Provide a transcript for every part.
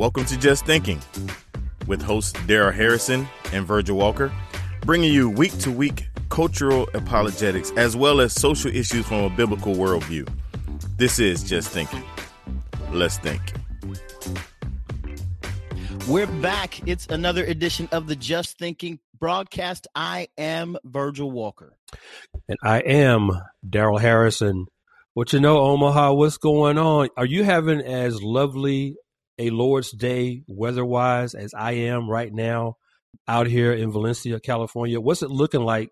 Welcome to Just Thinking with hosts Darrell Harrison and Virgil Walker, bringing you week to week cultural apologetics as well as social issues from a biblical worldview. This is Just Thinking. Let's think. We're back. It's another edition of the Just Thinking broadcast. I am Virgil Walker. And I am Darrell Harrison. What you know, Omaha, what's going on? Are you having as lovely a Lord's Day weather wise as I am right now out here in Valencia, California? What's it looking like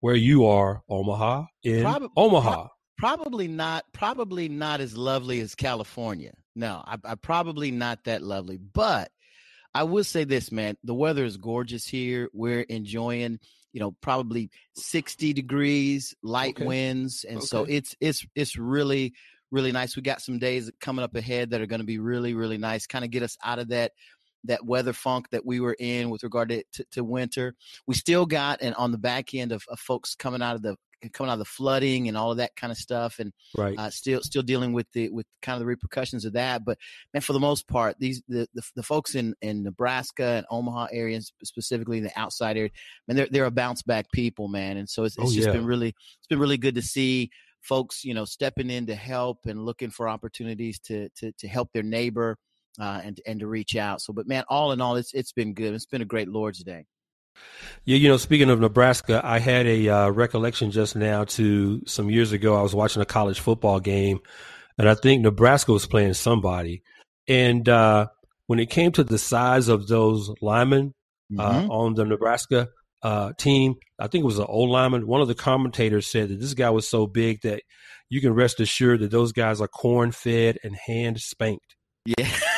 where you are, Omaha? In Prob- Omaha. Pro- probably not probably not as lovely as California. No, I, I probably not that lovely. But I will say this, man, the weather is gorgeous here. We're enjoying you know probably 60 degrees light okay. winds and okay. so it's it's it's really really nice we got some days coming up ahead that are going to be really really nice kind of get us out of that that weather funk that we were in with regard to, to, to winter we still got and on the back end of, of folks coming out of the coming out of the flooding and all of that kind of stuff, and right. uh, still still dealing with the with kind of the repercussions of that. But man, for the most part, these the the, the folks in in Nebraska and Omaha areas, specifically in the outside area, man, they're they're a bounce back people, man, and so it's, it's oh, just yeah. been really it's been really good to see folks, you know, stepping in to help and looking for opportunities to to to help their neighbor. Uh, and and to reach out. So, but man, all in all, it's it's been good. It's been a great Lord's Day. Yeah, you know, speaking of Nebraska, I had a uh, recollection just now to some years ago. I was watching a college football game, and I think Nebraska was playing somebody. And uh, when it came to the size of those linemen uh, mm-hmm. uh, on the Nebraska uh, team, I think it was an old lineman. One of the commentators said that this guy was so big that you can rest assured that those guys are corn fed and hand spanked. Yeah.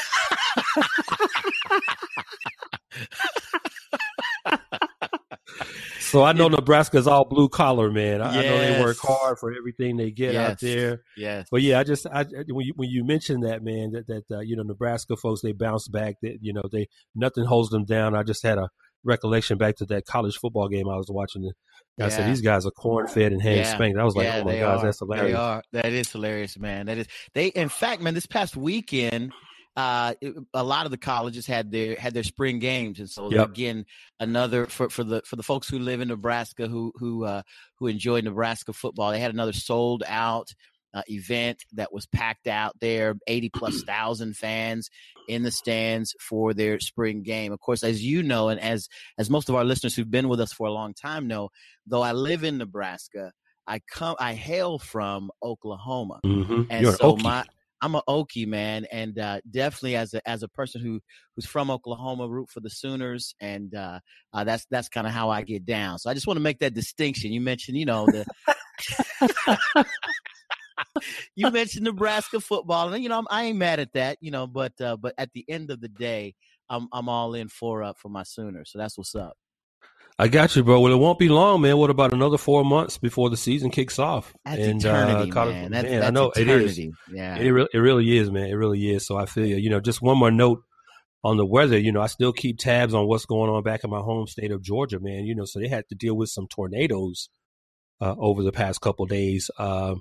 So I know yeah. Nebraska's all blue collar, man. I, yes. I, know they work hard for everything they get yes. out there. Yes. But yeah, I just I when you when you mentioned that, man, that that uh, you know Nebraska folks they bounce back. That you know they nothing holds them down. I just had a recollection back to that college football game I was watching. I yeah. said these guys are corn fed and hand yeah. spanked. I was like, yeah, oh my gosh, that's hilarious. They are. That is hilarious, man. That is. They in fact, man, this past weekend uh, a lot of the colleges had their had their spring games, and so yep. again, another for, for the for the folks who live in Nebraska who who uh, who enjoy Nebraska football, they had another sold out uh, event that was packed out there, eighty plus thousand fans in the stands for their spring game. Of course, as you know, and as as most of our listeners who've been with us for a long time know, though I live in Nebraska. I come I hail from Oklahoma. Mm-hmm. And You're so my I'm an Okie man, and uh, definitely as a as a person who who's from Oklahoma, root for the Sooners, and uh, uh, that's that's kind of how I get down. So I just want to make that distinction. You mentioned, you know, the you mentioned Nebraska football, and you know I'm, I ain't mad at that, you know, but uh, but at the end of the day, I'm I'm all in for up uh, for my Sooners. So that's what's up. I got you, bro. Well, it won't be long, man. What about another four months before the season kicks off? That's and, eternity, uh, man. That's, man. That's I know eternity. it is. Yeah, it, re- it really is, man. It really is. So I feel you. You know, just one more note on the weather. You know, I still keep tabs on what's going on back in my home state of Georgia, man. You know, so they had to deal with some tornadoes uh, over the past couple days uh,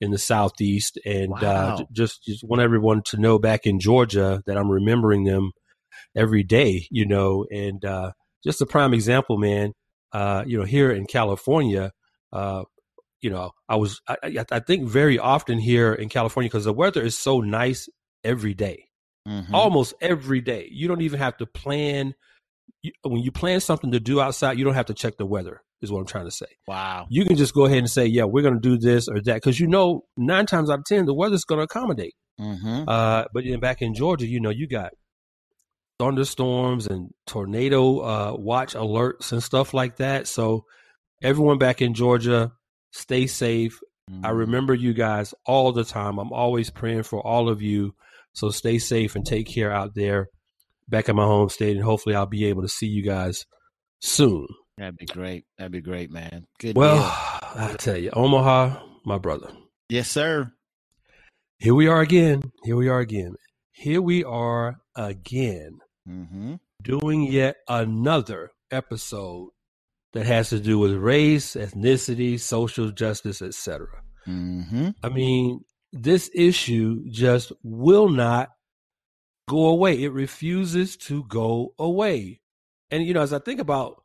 in the southeast, and uh, wow. uh, just just want everyone to know back in Georgia that I'm remembering them every day. You know, and uh, just a prime example, man. Uh, you know, here in California, uh, you know, I was I, I, think very often here in California because the weather is so nice every day, mm-hmm. almost every day. You don't even have to plan. You, when you plan something to do outside, you don't have to check the weather. Is what I'm trying to say. Wow. You can just go ahead and say, yeah, we're going to do this or that because you know nine times out of ten the weather's going to accommodate. Mm-hmm. Uh, but then back in Georgia, you know, you got thunderstorms and tornado uh, watch alerts and stuff like that. So everyone back in Georgia, stay safe. Mm-hmm. I remember you guys all the time. I'm always praying for all of you. So stay safe and take care out there back in my home state. And hopefully I'll be able to see you guys soon. That'd be great. That'd be great, man. Good. Well, I tell you, Omaha, my brother. Yes, sir. Here we are again. Here we are again. Here we are again mm-hmm. doing yet another episode that has to do with race, ethnicity, social justice, etc. Mm-hmm. I mean, this issue just will not go away. It refuses to go away. And you know, as I think about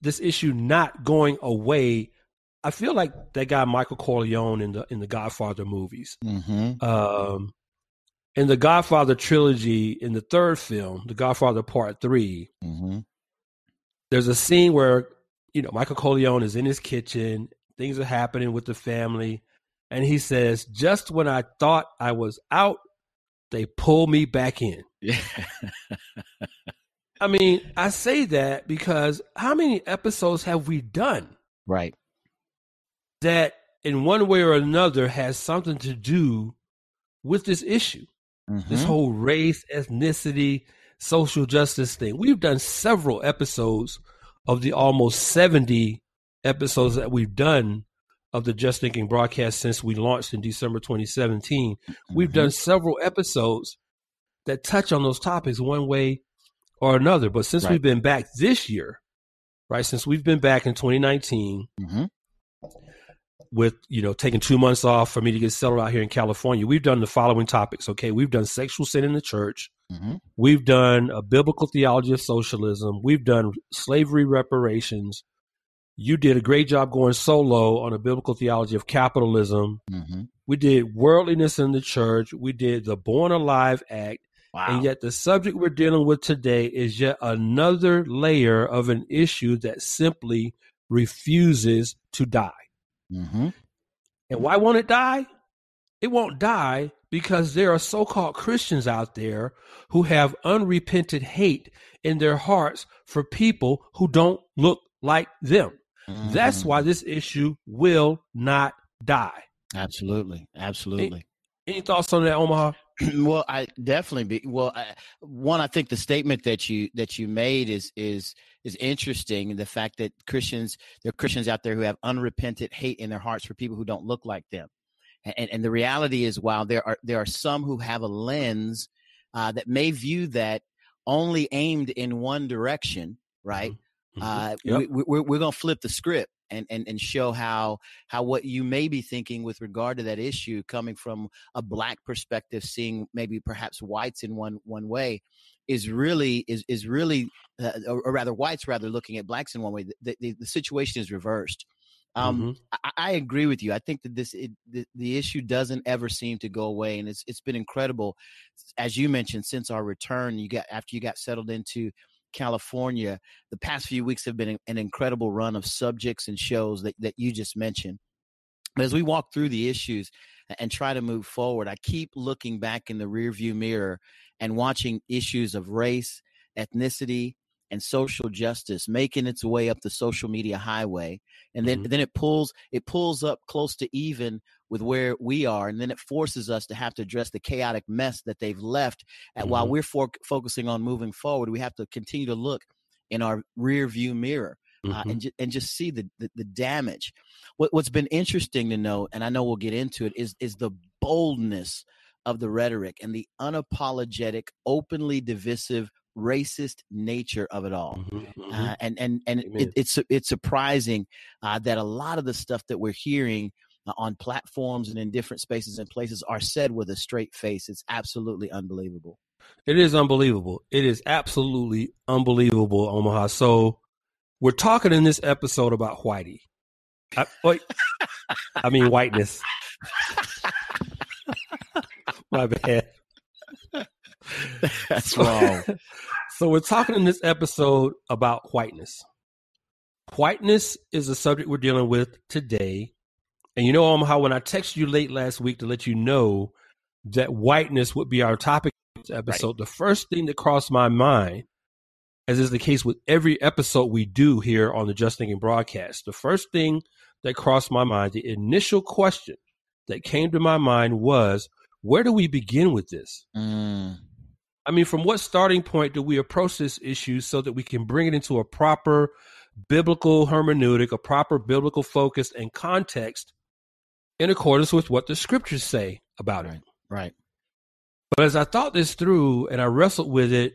this issue not going away, I feel like that guy Michael Corleone in the in the Godfather movies. Mm-hmm. Um, in the Godfather trilogy, in the third film, The Godfather Part 3 mm-hmm. there's a scene where you know Michael Corleone is in his kitchen, things are happening with the family, and he says, "Just when I thought I was out, they pull me back in." Yeah. I mean, I say that because how many episodes have we done? Right. That in one way or another has something to do with this issue. Mm-hmm. This whole race, ethnicity, social justice thing. We've done several episodes of the almost 70 episodes that we've done of the Just Thinking broadcast since we launched in December 2017. Mm-hmm. We've done several episodes that touch on those topics one way or another. But since right. we've been back this year, right, since we've been back in 2019, mm-hmm. with you know taking two months off for me to get settled out here in California, we've done the following topics. Okay, we've done sexual sin in the church. Mm-hmm. We've done a biblical theology of socialism. We've done slavery reparations. You did a great job going solo on a biblical theology of capitalism. Mm-hmm. We did worldliness in the church. We did the Born Alive Act. Wow. And yet, the subject we're dealing with today is yet another layer of an issue that simply refuses to die. Mm-hmm. And why won't it die? It won't die because there are so called Christians out there who have unrepented hate in their hearts for people who don't look like them. Mm-hmm. That's why this issue will not die. Absolutely. Absolutely. Any, any thoughts on that, Omaha? well, I definitely be well. I, one, I think the statement that you that you made is is is interesting. The fact that Christians, there are Christians out there who have unrepentant hate in their hearts for people who don't look like them, and and the reality is, while there are there are some who have a lens uh, that may view that only aimed in one direction, right? Mm-hmm. Uh, yep. we, we're, we're going to flip the script and, and, and show how how what you may be thinking with regard to that issue coming from a black perspective seeing maybe perhaps whites in one one way is really is is really uh, or rather whites rather looking at blacks in one way the, the, the situation is reversed um, mm-hmm. I, I, agree with you. I think that this it, the, the issue doesn't ever seem to go away, and it's it's been incredible, as you mentioned, since our return. You got after you got settled into California, the past few weeks have been an incredible run of subjects and shows that, that you just mentioned. But as we walk through the issues and try to move forward, I keep looking back in the rearview mirror and watching issues of race, ethnicity, and social justice making its way up the social media highway and then mm-hmm. then it pulls it pulls up close to even with where we are and then it forces us to have to address the chaotic mess that they've left and mm-hmm. while we're for- focusing on moving forward we have to continue to look in our rear view mirror uh, mm-hmm. and, ju- and just see the, the, the damage what, what's been interesting to note and i know we'll get into it is is the boldness of the rhetoric and the unapologetic openly divisive racist nature of it all. Mm-hmm, mm-hmm. Uh, and and and it, it's it's surprising uh, that a lot of the stuff that we're hearing uh, on platforms and in different spaces and places are said with a straight face. It's absolutely unbelievable. It is unbelievable. It is absolutely unbelievable, Omaha. So we're talking in this episode about Whitey. I, wait, I mean whiteness. My bad. That's wrong. so we're talking in this episode about whiteness. Whiteness is a subject we're dealing with today. And you know um, how when I texted you late last week to let you know that whiteness would be our topic in this episode, right. the first thing that crossed my mind, as is the case with every episode we do here on the Just Thinking broadcast, the first thing that crossed my mind, the initial question that came to my mind was, where do we begin with this? Mm. I mean, from what starting point do we approach this issue so that we can bring it into a proper biblical hermeneutic, a proper biblical focus and context in accordance with what the scriptures say about right, it? Right. But as I thought this through and I wrestled with it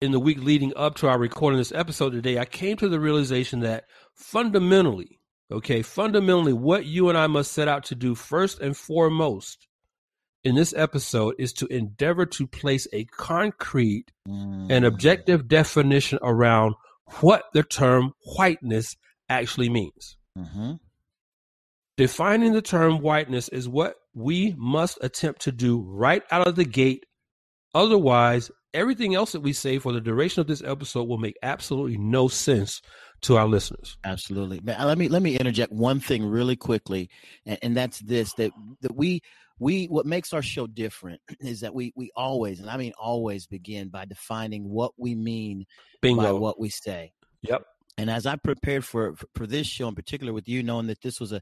in the week leading up to our recording this episode today, I came to the realization that fundamentally, okay, fundamentally, what you and I must set out to do first and foremost in this episode is to endeavor to place a concrete mm. and objective definition around what the term whiteness actually means. Mm-hmm. Defining the term whiteness is what we must attempt to do right out of the gate. Otherwise, everything else that we say for the duration of this episode will make absolutely no sense to our listeners. Absolutely. Uh, let me let me interject one thing really quickly, and, and that's this: that that we we what makes our show different is that we we always, and I mean always, begin by defining what we mean Bingo. by what we say. Yep. And as I prepared for for this show in particular, with you knowing that this was a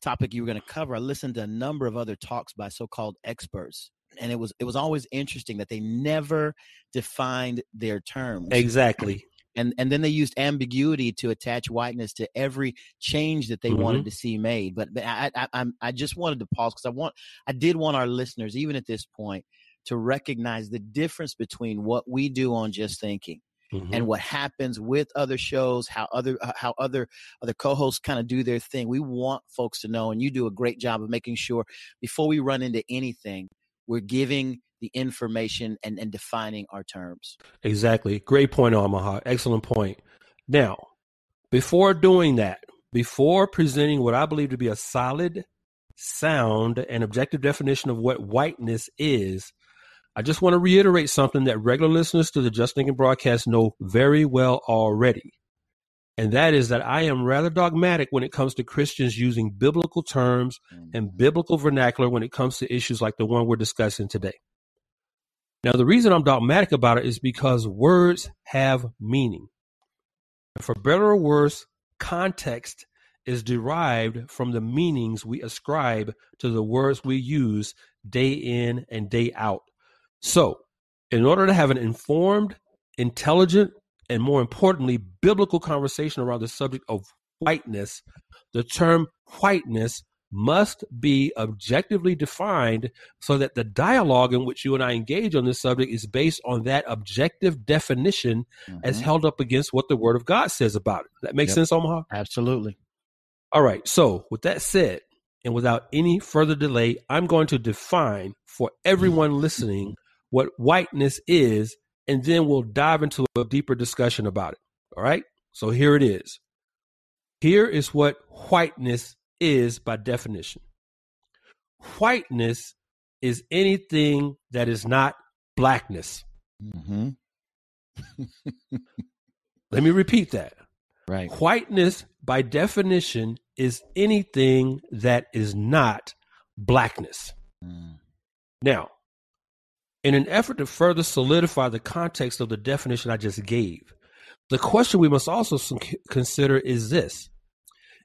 topic you were going to cover, I listened to a number of other talks by so-called experts and it was it was always interesting that they never defined their terms exactly and and then they used ambiguity to attach whiteness to every change that they mm-hmm. wanted to see made. But, but I, I I I just wanted to pause because I want I did want our listeners, even at this point, to recognize the difference between what we do on just thinking. Mm-hmm. and what happens with other shows how other uh, how other other co-hosts kind of do their thing we want folks to know and you do a great job of making sure before we run into anything we're giving the information and, and defining our terms. Exactly. Great point, Omaha. Excellent point. Now, before doing that, before presenting what I believe to be a solid, sound, and objective definition of what whiteness is, I just want to reiterate something that regular listeners to the Just Thinking broadcast know very well already. And that is that I am rather dogmatic when it comes to Christians using biblical terms and mm-hmm. biblical vernacular when it comes to issues like the one we're discussing today. Now, the reason I'm dogmatic about it is because words have meaning. And For better or worse, context is derived from the meanings we ascribe to the words we use day in and day out. So, in order to have an informed, intelligent, and more importantly, biblical conversation around the subject of whiteness, the term whiteness must be objectively defined so that the dialogue in which you and I engage on this subject is based on that objective definition mm-hmm. as held up against what the Word of God says about it. That makes yep. sense, Omaha? Absolutely. All right. So, with that said, and without any further delay, I'm going to define for everyone listening what whiteness is, and then we'll dive into a deeper discussion about it. All right. So, here it is. Here is what whiteness is by definition. Whiteness is anything that is not blackness. Mm-hmm. Let me repeat that. Right. Whiteness, by definition, is anything that is not blackness. Mm. Now, in an effort to further solidify the context of the definition I just gave, the question we must also consider is this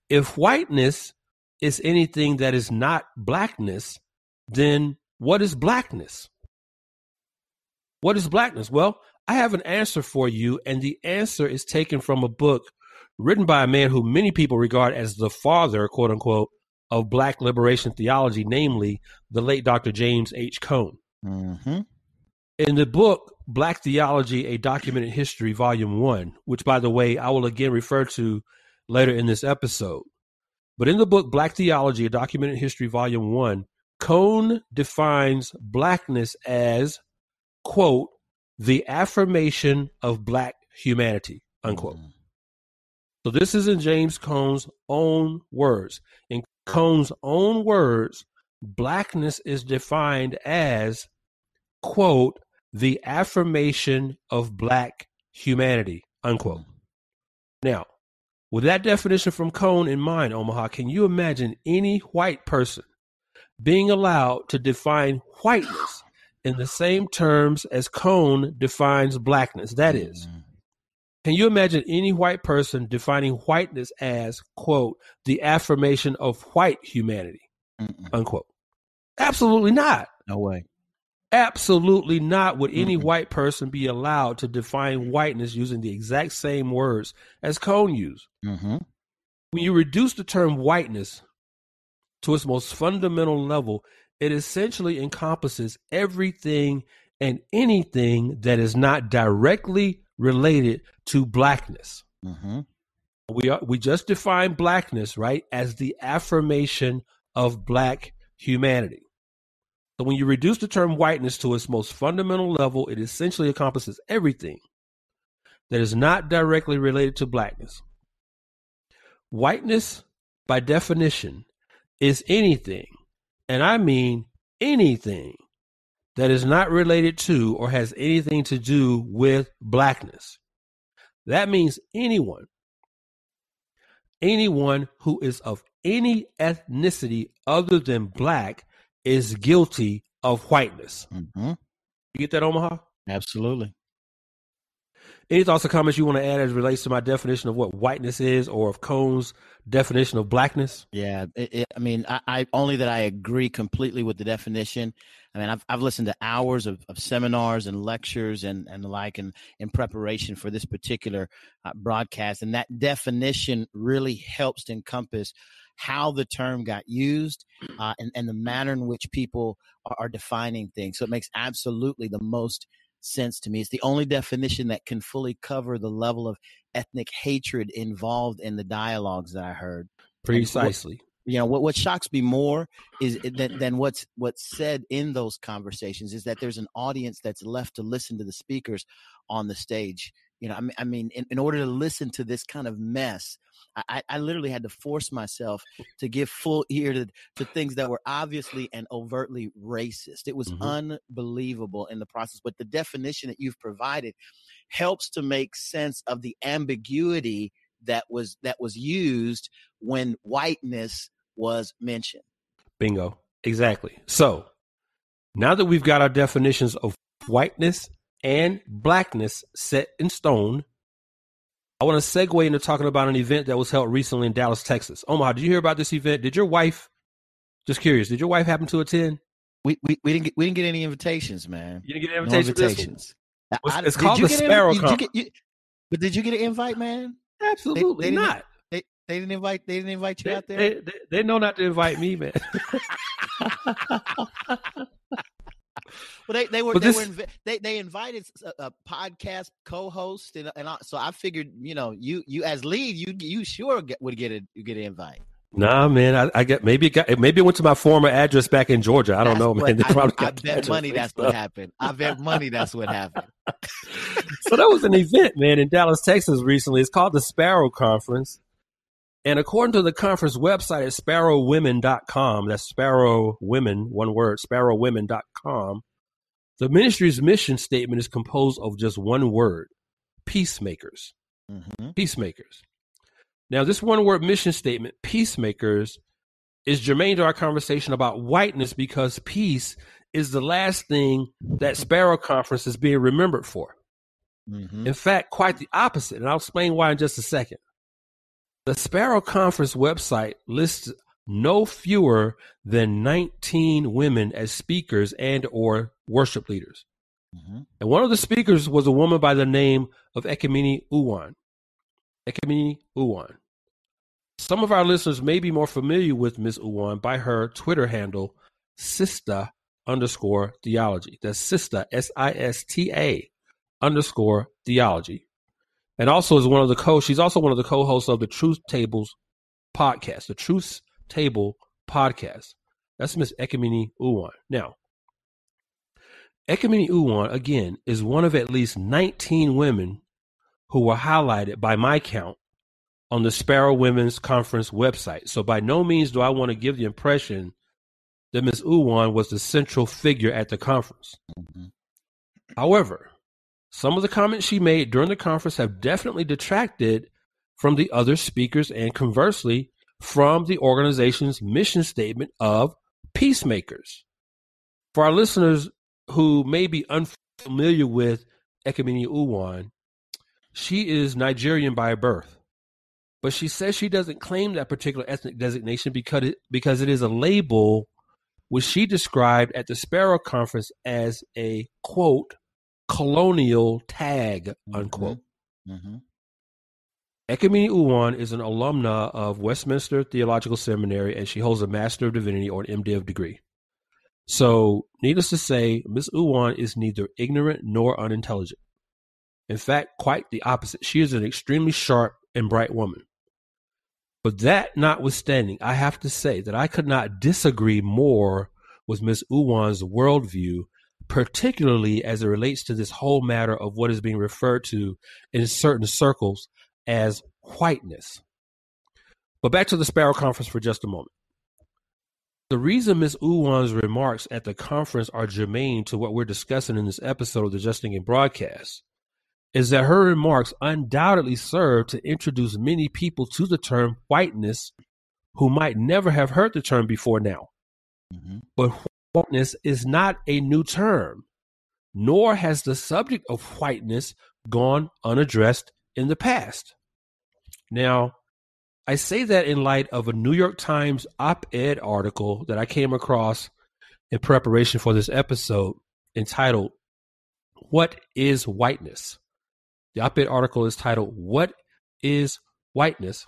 If whiteness is anything that is not blackness, then what is blackness? What is blackness? Well, I have an answer for you, and the answer is taken from a book written by a man who many people regard as the father, quote unquote, of black liberation theology, namely the late Dr. James H. Cone. Mm-hmm. In the book, Black Theology, A Documented History, Volume 1, which, by the way, I will again refer to later in this episode, but in the book Black Theology, a documented history, volume one, Cone defines blackness as, quote, the affirmation of black humanity, unquote. Mm. So this is in James Cone's own words. In Cone's own words, blackness is defined as, quote, the affirmation of black humanity, unquote. Now, with that definition from Cone in mind, Omaha, can you imagine any white person being allowed to define whiteness in the same terms as Cone defines blackness? That is, mm-hmm. can you imagine any white person defining whiteness as, quote, the affirmation of white humanity, Mm-mm. unquote? Absolutely not. No way. Absolutely not would any mm-hmm. white person be allowed to define whiteness using the exact same words as Cone used. Mm-hmm. When you reduce the term whiteness to its most fundamental level, it essentially encompasses everything and anything that is not directly related to blackness. Mm-hmm. We are, we just define blackness right as the affirmation of black humanity. So when you reduce the term whiteness to its most fundamental level, it essentially encompasses everything that is not directly related to blackness. Whiteness, by definition, is anything, and I mean anything, that is not related to or has anything to do with blackness. That means anyone, anyone who is of any ethnicity other than black is guilty of whiteness. Mm-hmm. You get that, Omaha? Absolutely. Any thoughts or comments you want to add as relates to my definition of what whiteness is, or of Cone's definition of blackness? Yeah, it, it, I mean, I, I, only that I agree completely with the definition. I mean, I've I've listened to hours of, of seminars and lectures and and the like, and in preparation for this particular uh, broadcast, and that definition really helps to encompass how the term got used uh, and, and the manner in which people are, are defining things. So it makes absolutely the most sense to me. It's the only definition that can fully cover the level of ethnic hatred involved in the dialogues that I heard. Precisely. What, you know what? What shocks me more is that than what's what's said in those conversations is that there's an audience that's left to listen to the speakers on the stage. You know, I mean, I mean, in, in order to listen to this kind of mess, I, I literally had to force myself to give full ear to, to things that were obviously and overtly racist. It was mm-hmm. unbelievable in the process. But the definition that you've provided helps to make sense of the ambiguity that was that was used when whiteness was mentioned. Bingo. Exactly. So now that we've got our definitions of whiteness and blackness set in stone, I want to segue into talking about an event that was held recently in Dallas, Texas. Omaha, did you hear about this event? Did your wife? Just curious. Did your wife happen to attend? We we, we didn't get, we didn't get any invitations, man. You didn't get invitations. No invitations. I, it's called the Sparrow Con. but did you get an invite, man? Absolutely they, they not. They, they didn't invite. They didn't invite you they, out there. They, they, know not to invite me, man. Well, they they were they this, were they they invited a, a podcast co-host and and I, so I figured you know you you as lead you you sure get, would get a you get an invite. Nah, man, I, I get maybe it got maybe it went to my former address back in Georgia. I don't know, man. They probably I, I bet money that's what happened. I bet money that's what happened. so that was an event, man, in Dallas, Texas recently. It's called the Sparrow Conference. And according to the conference website at sparrowwomen.com, that's sparrow women, one word, sparrowwomen.com, the ministry's mission statement is composed of just one word peacemakers. Mm-hmm. Peacemakers. Now, this one word mission statement, peacemakers, is germane to our conversation about whiteness because peace is the last thing that Sparrow Conference is being remembered for. Mm-hmm. In fact, quite the opposite. And I'll explain why in just a second. The Sparrow Conference website lists no fewer than 19 women as speakers and or worship leaders. Mm-hmm. And one of the speakers was a woman by the name of Ekemini Uwan. Ekemini Uwan. Some of our listeners may be more familiar with Ms. Uwan by her Twitter handle, Sista underscore theology. That's Sista, S I S T A underscore theology and also is one of the co. She's also one of the co-hosts of the Truth Tables podcast, the Truth Table podcast. That's Miss Ekemini Uwan. Now, Ekemini Uwan again is one of at least 19 women who were highlighted by my count on the Sparrow Women's Conference website. So by no means do I want to give the impression that Ms. Uwan was the central figure at the conference. Mm-hmm. However, some of the comments she made during the conference have definitely detracted from the other speakers and conversely from the organization's mission statement of peacemakers. For our listeners who may be unfamiliar with Ekemini Uwan, she is Nigerian by birth, but she says she doesn't claim that particular ethnic designation because it, because it is a label which she described at the Sparrow Conference as a quote colonial tag, unquote. Mm-hmm. Ekemini Uwan is an alumna of Westminster Theological Seminary, and she holds a Master of Divinity or an MDiv degree. So, needless to say, Miss Uwan is neither ignorant nor unintelligent. In fact, quite the opposite. She is an extremely sharp and bright woman. But that notwithstanding, I have to say that I could not disagree more with Miss Uwan's worldview, particularly as it relates to this whole matter of what is being referred to in certain circles as whiteness. But back to the Sparrow Conference for just a moment. The reason Ms. Uwan's remarks at the conference are germane to what we're discussing in this episode of the Just Thinking broadcast is that her remarks undoubtedly serve to introduce many people to the term whiteness who might never have heard the term before now. Mm-hmm. But whiteness is not a new term, nor has the subject of whiteness gone unaddressed in the past. Now, I say that in light of a New York Times op ed article that I came across in preparation for this episode entitled, What is Whiteness? The op ed article is titled, What is Whiteness?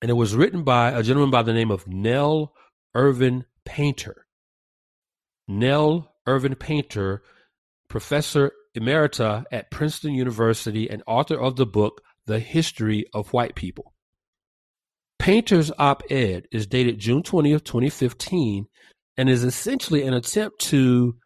And it was written by a gentleman by the name of Nell Irvin Painter. Nell Irvin Painter, professor emerita at Princeton University and author of the book, The History of White People. Painter's op ed is dated June 20th, 2015, and is essentially an attempt to,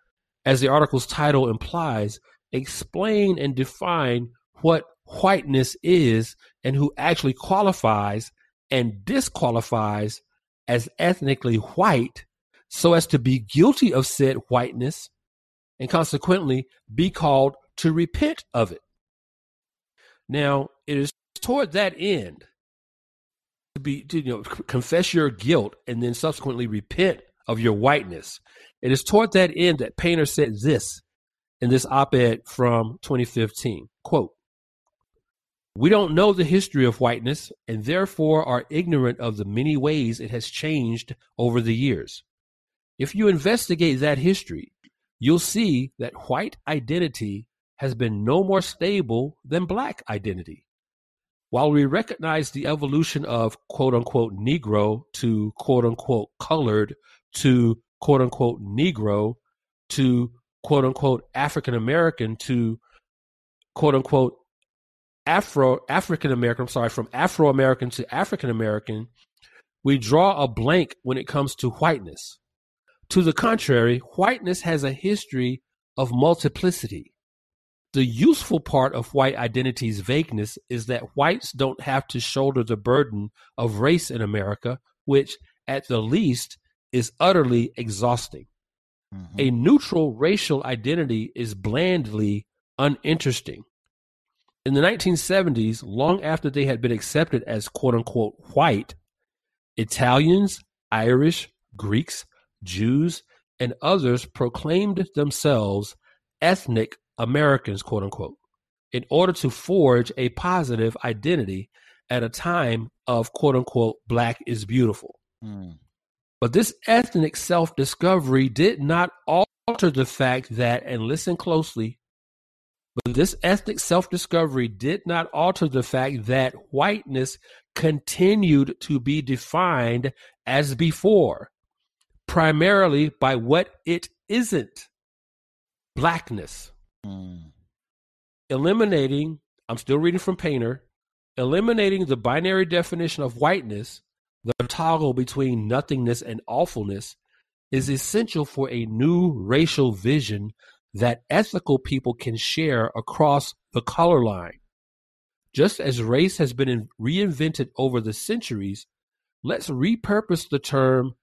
as the article's title implies, explain and define what whiteness is and who actually qualifies and disqualifies as ethnically white so as to be guilty of said whiteness and consequently be called to repent of it. Now, it is toward that end to be to, you know confess your guilt and then subsequently repent of your whiteness. It is toward that end that Painter said this in this op-ed from 2015. Quote, we don't know the history of whiteness and therefore are ignorant of the many ways it has changed over the years. If you investigate that history, you'll see that white identity has been no more stable than black identity. While we recognize the evolution of quote unquote Negro to quote unquote colored to quote unquote Negro to quote unquote African American to quote unquote Afro African American, I'm sorry, from Afro American to African American, we draw a blank when it comes to whiteness. To the contrary, whiteness has a history of multiplicity. The useful part of white identity's vagueness is that whites don't have to shoulder the burden of race in America, which, at the least, is utterly exhausting. Mm-hmm. A neutral racial identity is blandly uninteresting. In the 1970s, long after they had been accepted as quote unquote white, Italians, Irish, Greeks, Jews, and others proclaimed themselves ethnic Americans, quote unquote, in order to forge a positive identity at a time of quote unquote black is beautiful. Mm. But this ethnic self discovery did not alter the fact that, and listen closely, but this ethnic self discovery did not alter the fact that whiteness continued to be defined as before, primarily by what it isn't blackness. Mm. Eliminating, I'm still reading from Painter, eliminating the binary definition of whiteness, the toggle between nothingness and awfulness, is essential for a new racial vision that ethical people can share across the color line. Just as race has been reinvented over the centuries, let's repurpose the term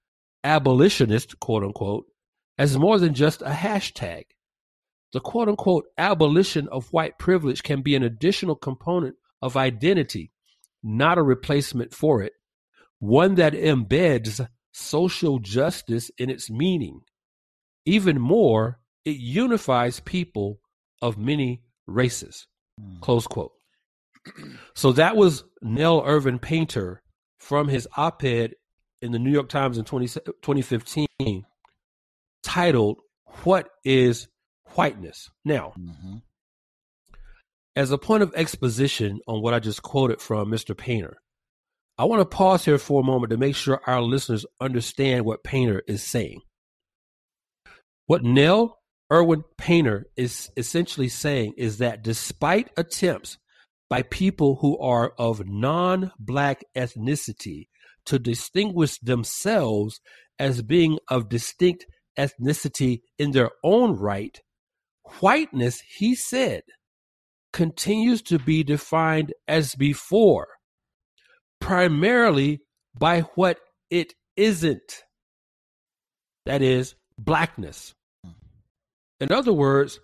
abolitionist, quote unquote, as more than just a hashtag. The quote unquote abolition of white privilege can be an additional component of identity, not a replacement for it, one that embeds social justice in its meaning. Even more, it unifies people of many races. Mm. Close quote. So that was Nell Irvin Painter from his op ed in the New York Times in 20, 2015 titled, What is whiteness. Now, mm-hmm. as a point of exposition on what I just quoted from Mr. Painter, I want to pause here for a moment to make sure our listeners understand what Painter is saying. What Nell Irvin Painter is essentially saying is that despite attempts by people who are of non black ethnicity to distinguish themselves as being of distinct ethnicity in their own right, whiteness, he said, continues to be defined as before, primarily by what it isn't. That is, blackness. In other words,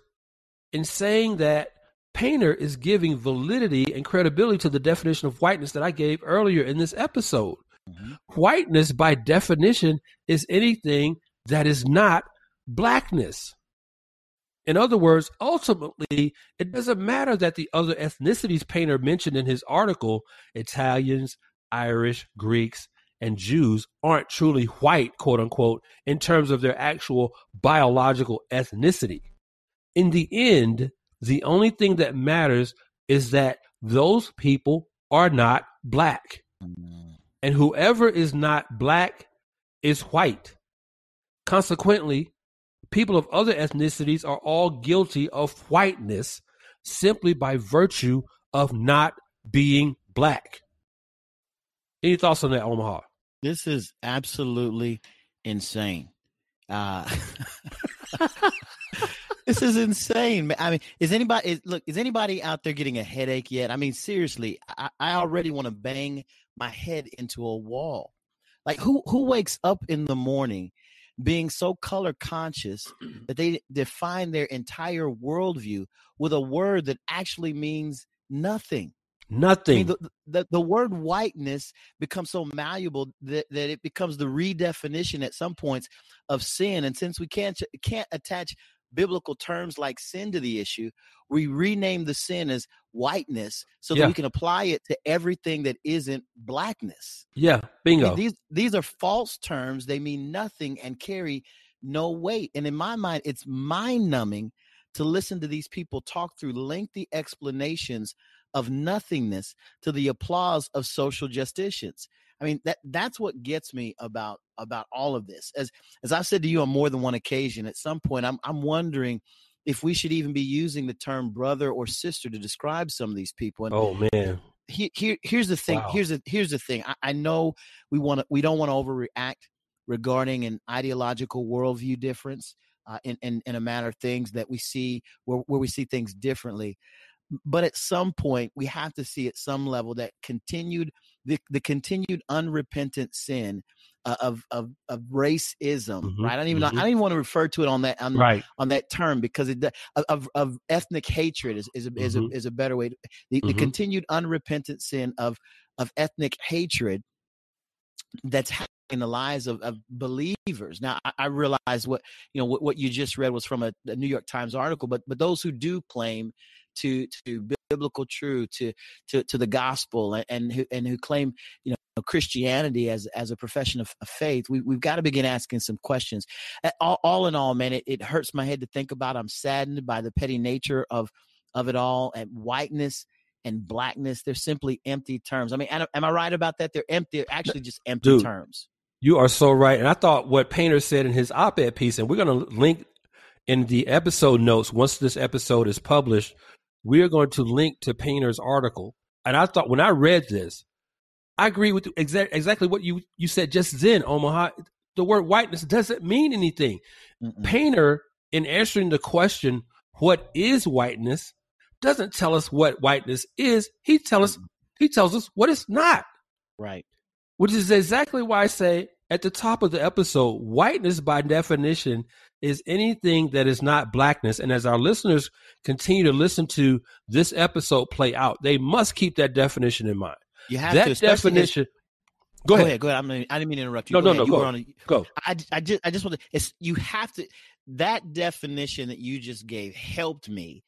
in saying that Painter is giving validity and credibility to the definition of whiteness that I gave earlier in this episode. Mm-hmm. Whiteness, by definition, is anything that is not blackness. In other words, ultimately, it doesn't matter that the other ethnicities Painter mentioned in his article, Italians, Irish, Greeks, and Jews, aren't truly white, quote unquote, in terms of their actual biological ethnicity. In the end, the only thing that matters is that those people are not black. And whoever is not black is white. Consequently, people of other ethnicities are all guilty of whiteness simply by virtue of not being black. Any thoughts on that, Omaha? This is absolutely insane. Uh, this is insane. I mean, is anybody is, look? Is anybody out there getting a headache yet? I mean, seriously, I, I already want to bang my head into a wall. Like who who wakes up in the morning being so color conscious that they define their entire worldview with a word that actually means nothing. Nothing. I mean, the, the, the, word whiteness becomes so malleable that, that it becomes the redefinition at some points of sin. And since we can't can't attach biblical terms like sin to the issue, we rename the sin as whiteness so that we can apply it to everything that isn't blackness. Yeah, bingo. these these are false terms. They mean nothing and carry no weight. And in my mind, it's mind numbing to listen to these people talk through lengthy explanations of nothingness to the applause of social justicians. I mean that that's what gets me about about all of this. As as I've said to you on more than one occasion, at some point I'm I'm wondering if we should even be using the term brother or sister to describe some of these people. And oh man. Here, here here's the thing. Wow. Here's the here's the thing. I, I know we want to we don't want to overreact regarding an ideological worldview difference uh, in, in in a matter of things that we see where, where we see things differently but at some point we have to see at some level that continued the, the continued unrepentant sin uh, of, of of racism mm-hmm, right i don't even mm-hmm. I don't even want to refer to it on that on, right. on that term because it of, of ethnic hatred is is a, mm-hmm. is, a, mm-hmm. is a better way to, the, the mm-hmm. continued unrepentant sin of of ethnic hatred that's happening in the lives of, of believers. Now, I, I, realize what you know what, what you just read was from a, a, New York Times article, but but those who do claim to to biblical truth to to to the gospel and, and who and who claim you know Christianity as as a profession of, of faith, we, we've got to begin asking some questions. All, all in all, man, it, it hurts my head to think about. I'm saddened by the petty nature of of it all and whiteness and blackness. They're simply empty terms. I mean, am I right about that? They're empty. They're actually just empty Dude, terms. You are so right. And I thought what Painter said in his op-ed piece, and we're going to link in the episode notes once this episode is published we are going to link to Painter's article. And I thought when I read this, I agree with exa- exactly what you, you said just then, Omaha. The word whiteness doesn't mean anything. Mm-mm. Painter, in answering the question, what is whiteness, doesn't tell us what whiteness is. He tell us he tells us what it's not. Right. Which is exactly why I say at the top of the episode, whiteness by definition is anything that is not blackness. And as our listeners continue to listen to this episode play out, they must keep that definition in mind. You have that to, definition. Go, go ahead. ahead. Go ahead. I'm gonna, I didn't mean to interrupt you. No, go no, ahead. no. You go. A, go. I, I just, I just want to. It's you have to. That definition that you just gave helped me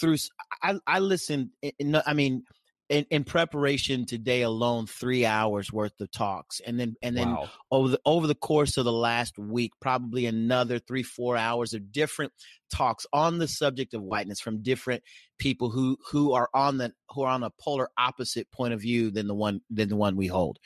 through. I, I listened. Eh, I mean, in, in, preparation today alone three hours worth of talks and then and then wow. over the over the course of the last week probably another three four hours of different talks on the subject of whiteness from different people who who are on the who are on a polar opposite point of view than the one than the one we hold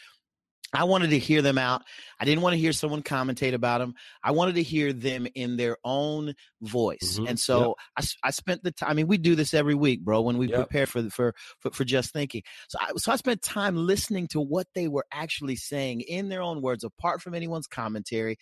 I wanted to hear them out. I didn't want to hear someone commentate about them. I wanted to hear them in their own voice. Mm-hmm. And so yep. I, I spent the time. I mean, we do this every week, bro, when we yep. prepare for, for, for, for, just thinking. So I, so I spent time listening to what they were actually saying in their own words, apart from anyone's commentary.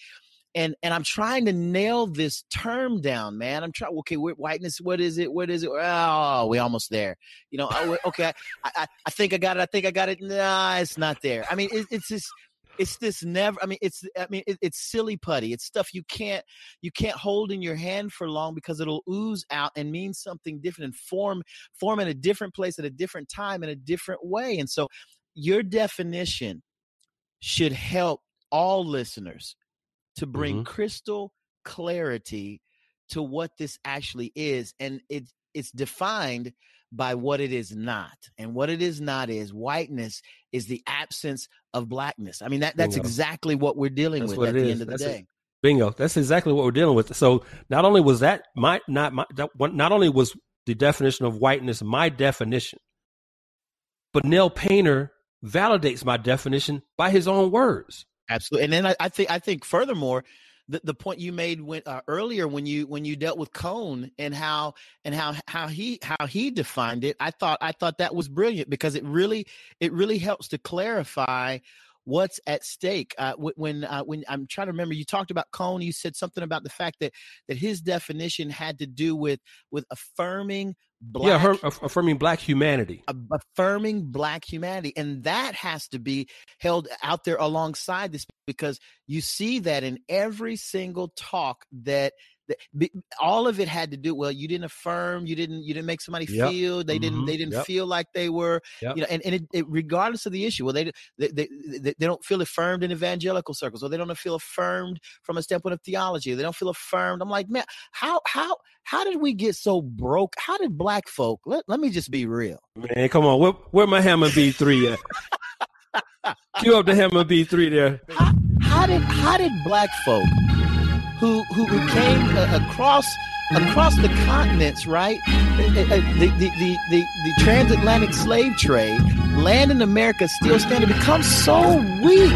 And and I'm trying to nail this term down, man. I'm trying. Okay, whiteness. What is it? What is it? Oh, we almost there. You know. Okay. I, I, I think I got it. I think I got it. Nah, it's not there. I mean, it, it's just it's this never i mean it's i mean it, it's silly putty it's stuff you can't you can't hold in your hand for long because it'll ooze out and mean something different and form form in a different place at a different time in a different way and so your definition should help all listeners to bring mm-hmm. crystal clarity to what this actually is and it it's defined by what it is not and what it is not is whiteness is the absence of blackness i mean that that's Bingo. exactly what we're dealing that's with at the is. end of the that's day Bingo. That's exactly what we're dealing with. So not only was that my not my not only was the definition of whiteness my definition, but Nell Painter validates my definition by his own words. Absolutely. And then I, I think I think furthermore, the, the point you made when uh, earlier when you when you dealt with Cone and how and how how he how he defined it, I thought I thought that was brilliant because it really it really helps to clarify what's at stake. Uh, when uh, when I'm trying to remember, you talked about Cone. You said something about the fact that that his definition had to do with with affirming black, yeah, her, affirming black humanity, affirming black humanity, and that has to be held out there alongside this because you see that in every single talk that all of it had to do well you didn't affirm you didn't you didn't make somebody yep. feel they mm-hmm. didn't they didn't yep. feel like they were yep. you know and, and it, it, regardless of the issue well they, they, they they don't feel affirmed in evangelical circles or they don't feel affirmed from a standpoint of theology they don't feel affirmed i'm like man how how how did we get so broke how did black folk let, let me just be real man come on where, where my Hammond B3 at cue up the Hammond B3 there how, how did how did black folk who who, who came uh, across across the continents, right? Uh, uh, the, the, the, the, the transatlantic slave trade, land in America still standing, become so weak.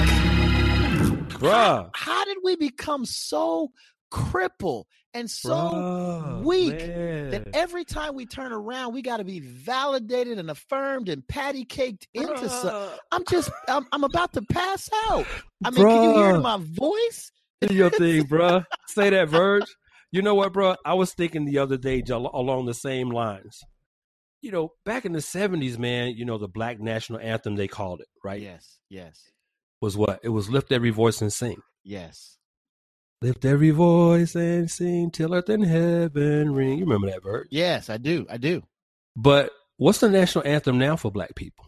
Bruh. How, how did we become so crippled and so Bruh, weak man. that every time we turn around, we got to be validated and affirmed and patty caked into something. I'm just, I'm, I'm about to pass out. I mean, Bruh. can you hear my voice? Your thing, bro. Say that, Verge. You know what, bro? I was thinking the other day along the same lines. You know, back in the '70s, man. You know, the Black National Anthem they called it, right? Yes, yes. Was what? It was "Lift Every Voice and Sing." Yes. Lift every voice and sing till earth and heaven ring. You remember that verse? Yes, I do. I do. But what's the national anthem now for black people?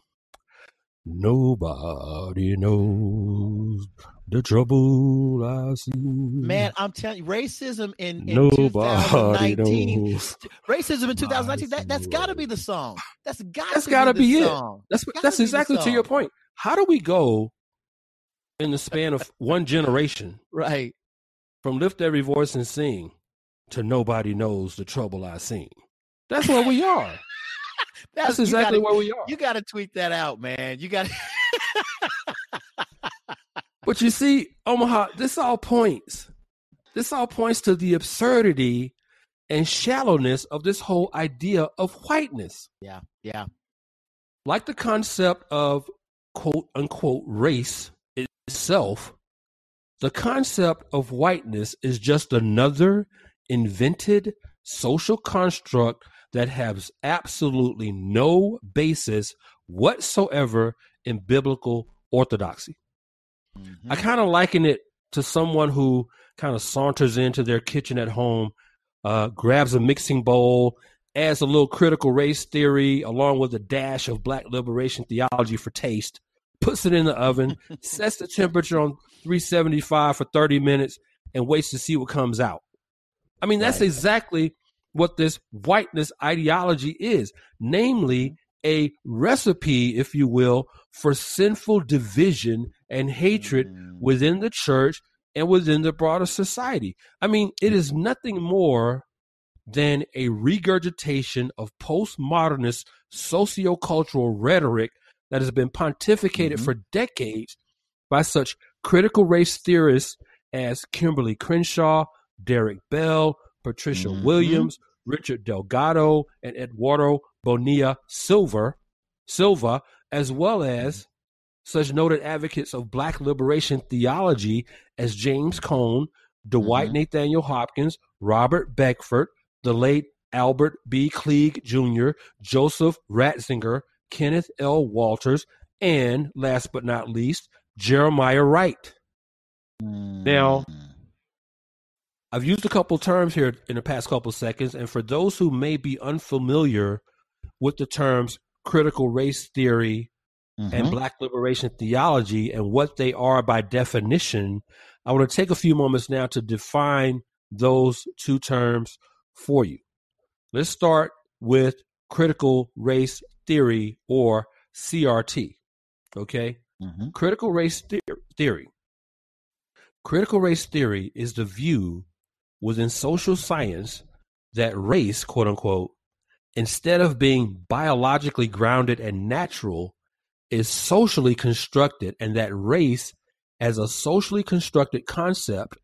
Nobody knows the trouble I see. Man, I'm telling you, racism in, in 2019. Knows. Racism in 2019. That that's got to be the song. That's got. That's got to be, it. That's that's exactly to your point. How do we go in the span of one generation, right, from lift every voice and sing to nobody knows the trouble I seen? That's where we are. That's, That's exactly gotta, where we are. You got to tweet that out, man. You got. but you see, Omaha, this all points. This all points to the absurdity and shallowness of this whole idea of whiteness. Yeah, yeah. Like the concept of quote unquote race itself, the concept of whiteness is just another invented social construct that has absolutely no basis whatsoever in biblical orthodoxy. Mm-hmm. I kind of liken it to someone who kind of saunters into their kitchen at home, uh, grabs a mixing bowl, adds a little critical race theory along with a dash of black liberation theology for taste, puts it in the oven, sets the temperature on 375 for 30 minutes, and waits to see what comes out. I mean, that's right. exactly what this whiteness ideology is, namely a recipe, if you will, for sinful division and hatred mm. within the church and within the broader society. I mean, it is nothing more than a regurgitation of postmodernist sociocultural rhetoric that has been pontificated mm-hmm. for decades by such critical race theorists as Kimberlé Crenshaw, Derek Bell, Patricia mm-hmm. Williams, Richard Delgado, and Eduardo Bonilla Silva, Silva, as well as such noted advocates of black liberation theology as James Cone, Dwight mm-hmm. Nathaniel Hopkins, Robert Beckford, the late Albert B. Cleage Jr., Joseph Ratzinger, Kenneth L. Walters, and last but not least, Jeremiah Wright. Mm. Now, I've used a couple terms here in the past couple seconds, and for those who may be unfamiliar with the terms critical race theory mm-hmm. and black liberation theology and what they are by definition, I want to take a few moments now to define those two terms for you. Let's start with critical race theory or CRT. Okay? Mm-hmm. Critical race theory. Critical race theory is the view within social science that race, quote unquote, instead of being biologically grounded and natural, is socially constructed, and that race, as a socially constructed concept,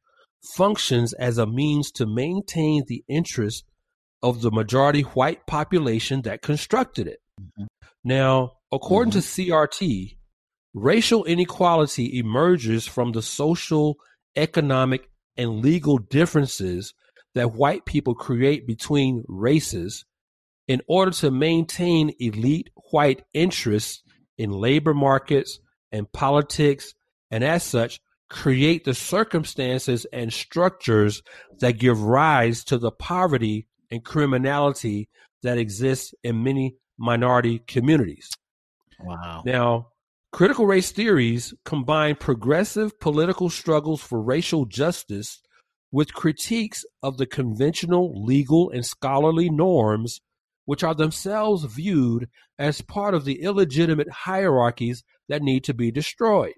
functions as a means to maintain the interest of the majority white population that constructed it. Mm-hmm. Now, according mm-hmm. to CRT, racial inequality emerges from the social, economic, and legal differences that white people create between races in order to maintain elite white interests in labor markets and politics, and as such, create the circumstances and structures that give rise to the poverty and criminality that exists in many minority communities. Wow. Now, critical race theories combine progressive political struggles for racial justice with critiques of the conventional legal and scholarly norms, which are themselves viewed as part of the illegitimate hierarchies that need to be destroyed.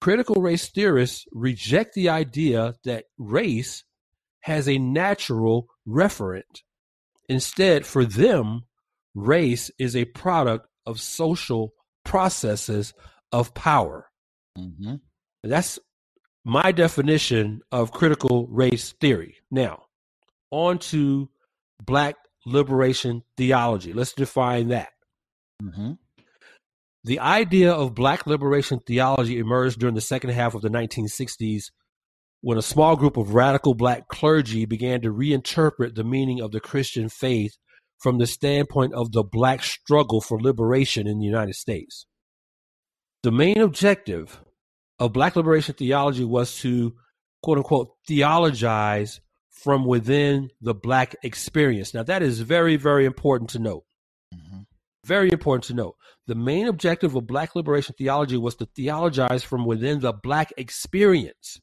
Critical race theorists reject the idea that race has a natural referent. Instead, for them, race is a product of social processes of power. Mm-hmm. That's my definition of critical race theory. Now, on to black liberation theology. Let's define that. Mm-hmm. The idea of black liberation theology emerged during the second half of the 1960s when a small group of radical black clergy began to reinterpret the meaning of the Christian faith from the standpoint of the black struggle for liberation in the United States. The main objective of black liberation theology was to, quote unquote, theologize from within the black experience. Now, that is very, very important to note. Mm-hmm. Very important to note. The main objective of black liberation theology was to theologize from within the black experience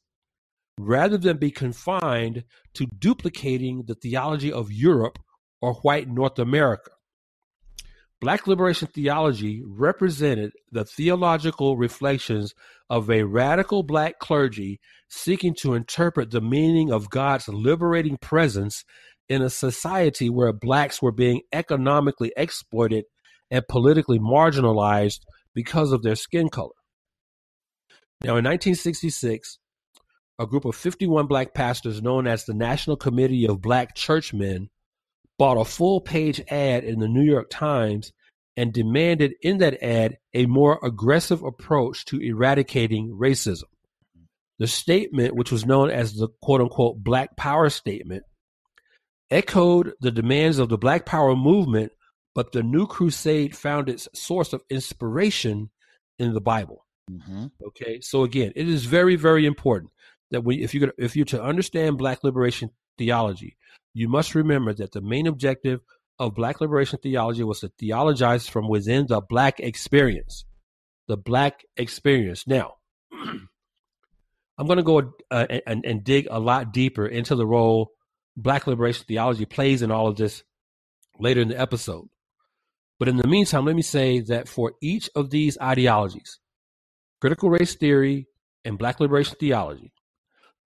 rather than be confined to duplicating the theology of Europe or white North America. Black liberation theology represented the theological reflections of a radical black clergy seeking to interpret the meaning of God's liberating presence in a society where blacks were being economically exploited and politically marginalized because of their skin color. Now, in 1966, a group of 51 black pastors known as the National Committee of Black Churchmen bought a full page ad in the New York Times and demanded in that ad a more aggressive approach to eradicating racism. The statement, which was known as the quote unquote Black Power Statement, echoed the demands of the Black Power movement, but the New Crusade found its source of inspiration in the Bible. Mm-hmm. Okay, so again, it is very, very important that when, if you're gonna, if you're to understand Black liberation theology, you must remember that the main objective of Black liberation theology was to theologize from within the Black experience. The Black experience. Now, I'm going to go uh, and, and dig a lot deeper into the role Black liberation theology plays in all of this later in the episode. But in the meantime, let me say that for each of these ideologies, critical race theory and Black liberation theology,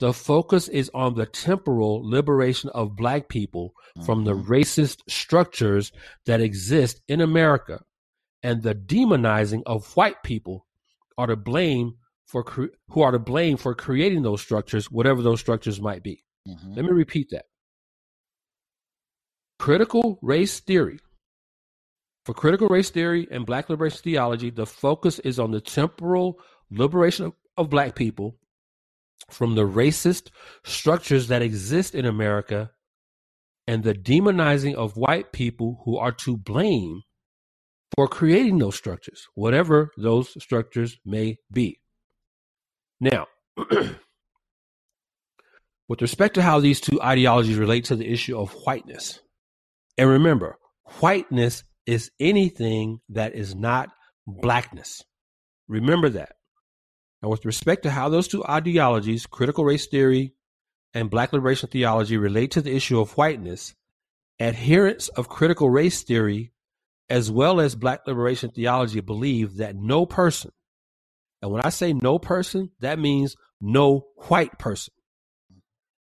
the focus is on the temporal liberation of black people from the mm-hmm. racist structures that exist in America, and the demonizing of white people are to blame for cre- who are to blame for creating those structures, whatever those structures might be. Mm-hmm. Let me repeat that. Critical race theory. For critical race theory and black liberation theology, the focus is on the temporal liberation of, of black people from the racist structures that exist in America and the demonizing of white people who are to blame for creating those structures, whatever those structures may be. Now, with respect to how these two ideologies relate to the issue of whiteness, and remember, whiteness is anything that is not blackness. Remember that. Now, with respect to how those two ideologies, critical race theory and black liberation theology, relate to the issue of whiteness, adherents of critical race theory as well as black liberation theology believe that no person, and when I say no person, that means no white person,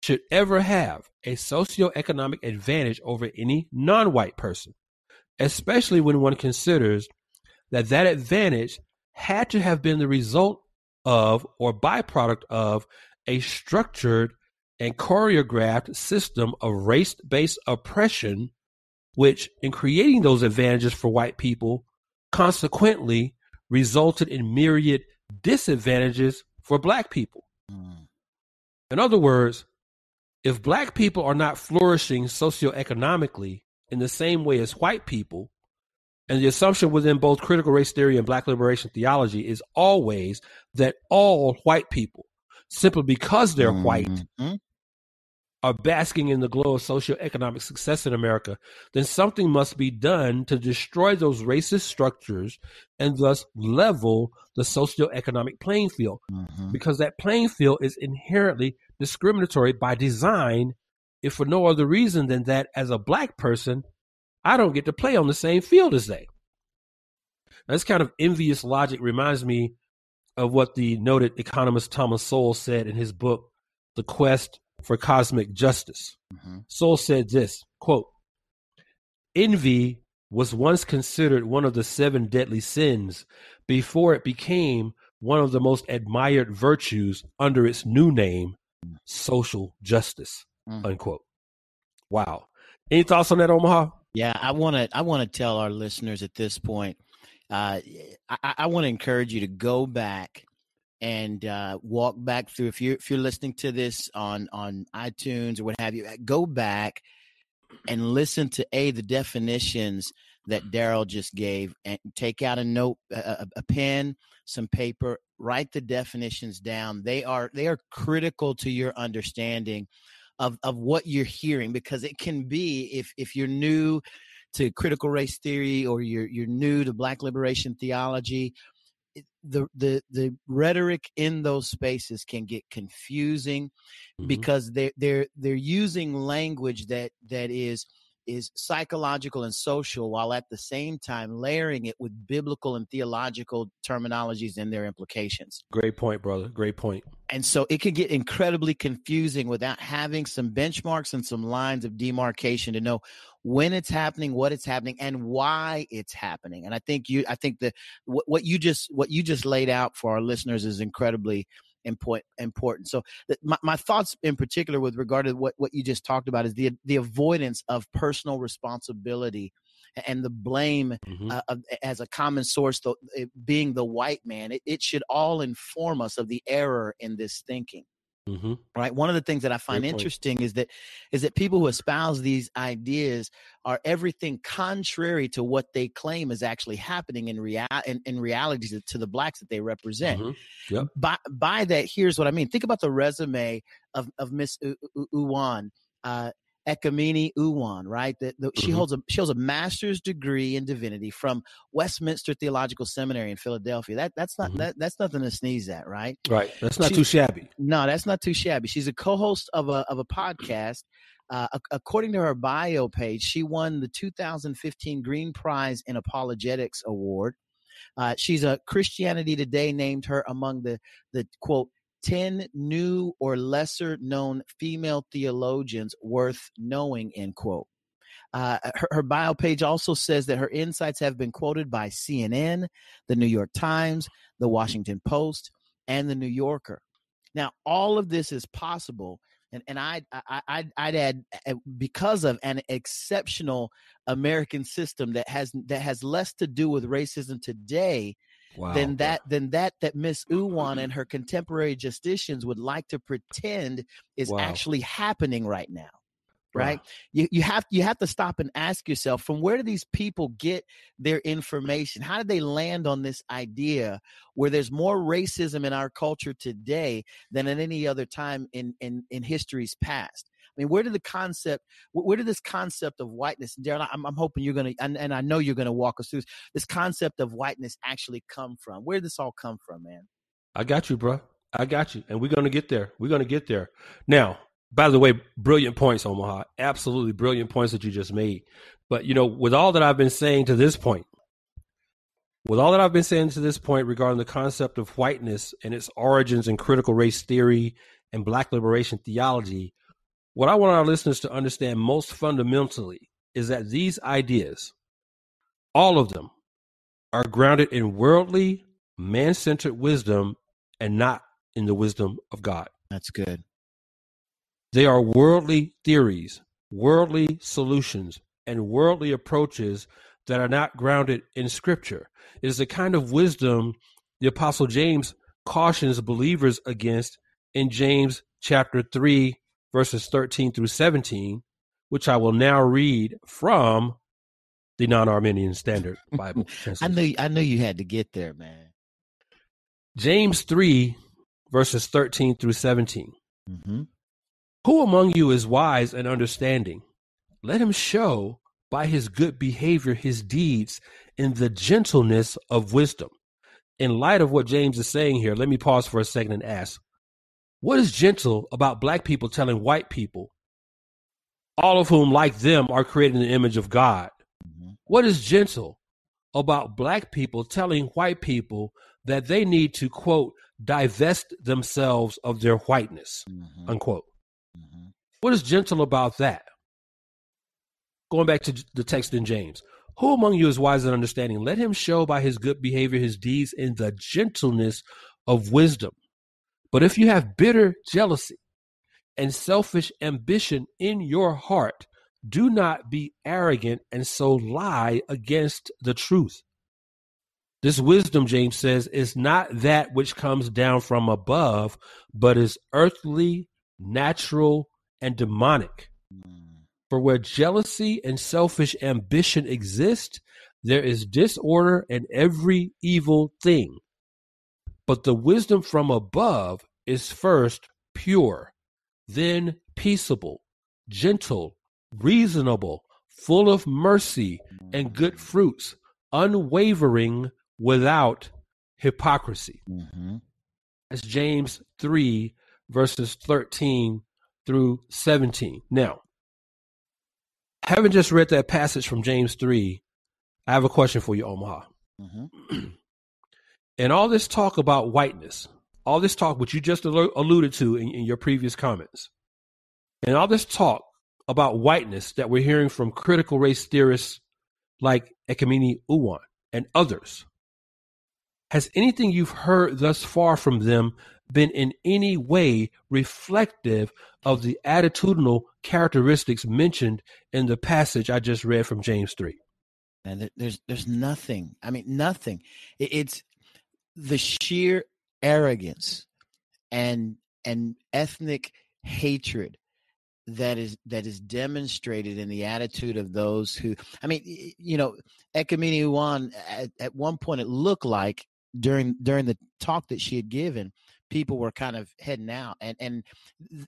should ever have a socioeconomic advantage over any non white person, especially when one considers that that advantage had to have been the result of or byproduct of a structured and choreographed system of race based oppression, which, in creating those advantages for white people, consequently resulted in myriad disadvantages for black people. Mm. In other words, if black people are not flourishing socioeconomically in the same way as white people, and the assumption within both critical race theory and black liberation theology is always that all white people, simply because they're mm-hmm. white, are basking in the glow of socioeconomic success in America, then something must be done to destroy those racist structures and thus level the socioeconomic playing field. Mm-hmm. Because that playing field is inherently discriminatory by design, if for no other reason than that as a black person, I don't get to play on the same field as they. Now, this kind of envious logic reminds me of what the noted economist Thomas Sowell said in his book, The Quest for Cosmic Justice. Mm-hmm. Sowell said this quote, Envy was once considered one of the seven deadly sins before it became one of the most admired virtues under its new name, social justice. Mm. Unquote. Wow. Any thoughts on that, Omaha? Yeah, I want to. I want to tell our listeners at this point. Uh, I, I want to encourage you to go back and uh, walk back through. If you're if you're listening to this on on iTunes or what have you, uh, go back and listen to a the definitions that Darrell just gave, and take out a note, a, a pen, some paper, write the definitions down. They are they are critical to your understanding of of what you're hearing because it can be if if you're new to critical race theory or you're you're new to black liberation theology the the the rhetoric in those spaces can get confusing mm-hmm. because they they're they're using language that that is is psychological and social while at the same time layering it with biblical and theological terminologies and their implications. Great point, brother. Great point. And so it can get incredibly confusing without having some benchmarks and some lines of demarcation to know when it's happening, what it's happening, and why it's happening. And I think you, I think that what, what you just what you just laid out for our listeners is incredibly important. Important. So my, my thoughts in particular with regard to what, what you just talked about is the the avoidance of personal responsibility and the blame mm-hmm. uh, of, as a common source, the, being the white man. It, it should all inform us of the error in this thinking. Mm-hmm. Right. One of the things that I find interesting is that is that people who espouse these ideas are everything contrary to what they claim is actually happening in real in, in reality to, to, the blacks that they represent. Mm-hmm. Yep. By by that, here's what I mean. Think about the resume of of Miss Uwan. Uh, Ekemini Uwan, right? That she mm-hmm. holds a she holds a master's degree in divinity from Westminster Theological Seminary in Philadelphia. That that's not mm-hmm. that, that's nothing to sneeze at, right? Right. That's not She's, too shabby. No, that's not too shabby. She's a co-host of a of a podcast. Uh, according to her bio page, she won the 2015 Green Prize in Apologetics Award. Uh, she's a Christianity Today named her among the the quote 10 new or lesser known female theologians worth knowing, end quote. Uh, her, her, bio page also says that her insights have been quoted by CNN, the New York Times, the Washington Post, and the New Yorker. Now, all of this is possible, and and I, I I'd, I'd add uh, because of an exceptional American system that has that has less to do with racism today wow. than that than that that Miss Uwan and her contemporary justicians would like to pretend is wow. actually happening right now right wow. you, you have you have to stop and ask yourself from where do these people get their information how did they land on this idea where there's more racism in our culture today than at any other time in in, in history's past I mean, where did the concept, where did this concept of whiteness, Darren, I'm, I'm hoping you're going to, and, and I know you're going to walk us through this, this concept of whiteness actually come from? Where did this all come from, man? I got you, bro. I got you. And we're going to get there. We're going to get there. Now, by the way, brilliant points, Omaha. Absolutely brilliant points that you just made. But, you know, with all that I've been saying to this point, with all that I've been saying to this point regarding the concept of whiteness and its origins in critical race theory and black liberation theology, what I want our listeners to understand most fundamentally is that these ideas, all of them, are grounded in worldly, man centered wisdom and not in the wisdom of God. That's good. They are worldly theories, worldly solutions, and worldly approaches that are not grounded in Scripture. It is the kind of wisdom the Apostle James cautions believers against in James chapter 3, verses 13 through 17, which I will now read from the non-Arminian Standard Bible. I knew I knew you had to get there, man. James 3 verses 13 through 17. Mm-hmm. Who among you is wise and understanding? Let him show by his good behavior his deeds in the gentleness of wisdom. In light of what James is saying here, let me pause for a second and ask what is gentle about black people telling white people, all of whom, like them, are created in the image of God? Mm-hmm. What is gentle about black people telling white people that they need to, quote, divest themselves of their whiteness, mm-hmm. unquote? What is gentle about that? Going back to the text in James. Who among you is wise and understanding? Let him show by his good behavior his deeds in the gentleness of wisdom. But if you have bitter jealousy and selfish ambition in your heart, do not be arrogant and so lie against the truth. This wisdom, James says, is not that which comes down from above, but is earthly, natural, and demonic. For where jealousy and selfish ambition exist, there is disorder and every evil thing. But the wisdom from above is first pure, then peaceable, gentle, reasonable, full of mercy and good fruits, unwavering, without hypocrisy. Mm-hmm. As James 3, verses 13 through 17. Now, having just read that passage from James 3, I have a question for you, Omaha. Mm-hmm. and all this talk about whiteness, all this talk, which you just alluded to in, in your previous comments, and all this talk about whiteness that we're hearing from critical race theorists like Ekemini Uwan and others, has anything you've heard thus far from them been in any way reflective of the attitudinal characteristics mentioned in the passage I just read from James 3? And there's there's nothing. I mean, nothing. It's the sheer arrogance and and ethnic hatred that is that is demonstrated in the attitude of those who I mean you know Ekemini Uwan at, at one point it looked like during during the talk that she had given people were kind of heading out. And and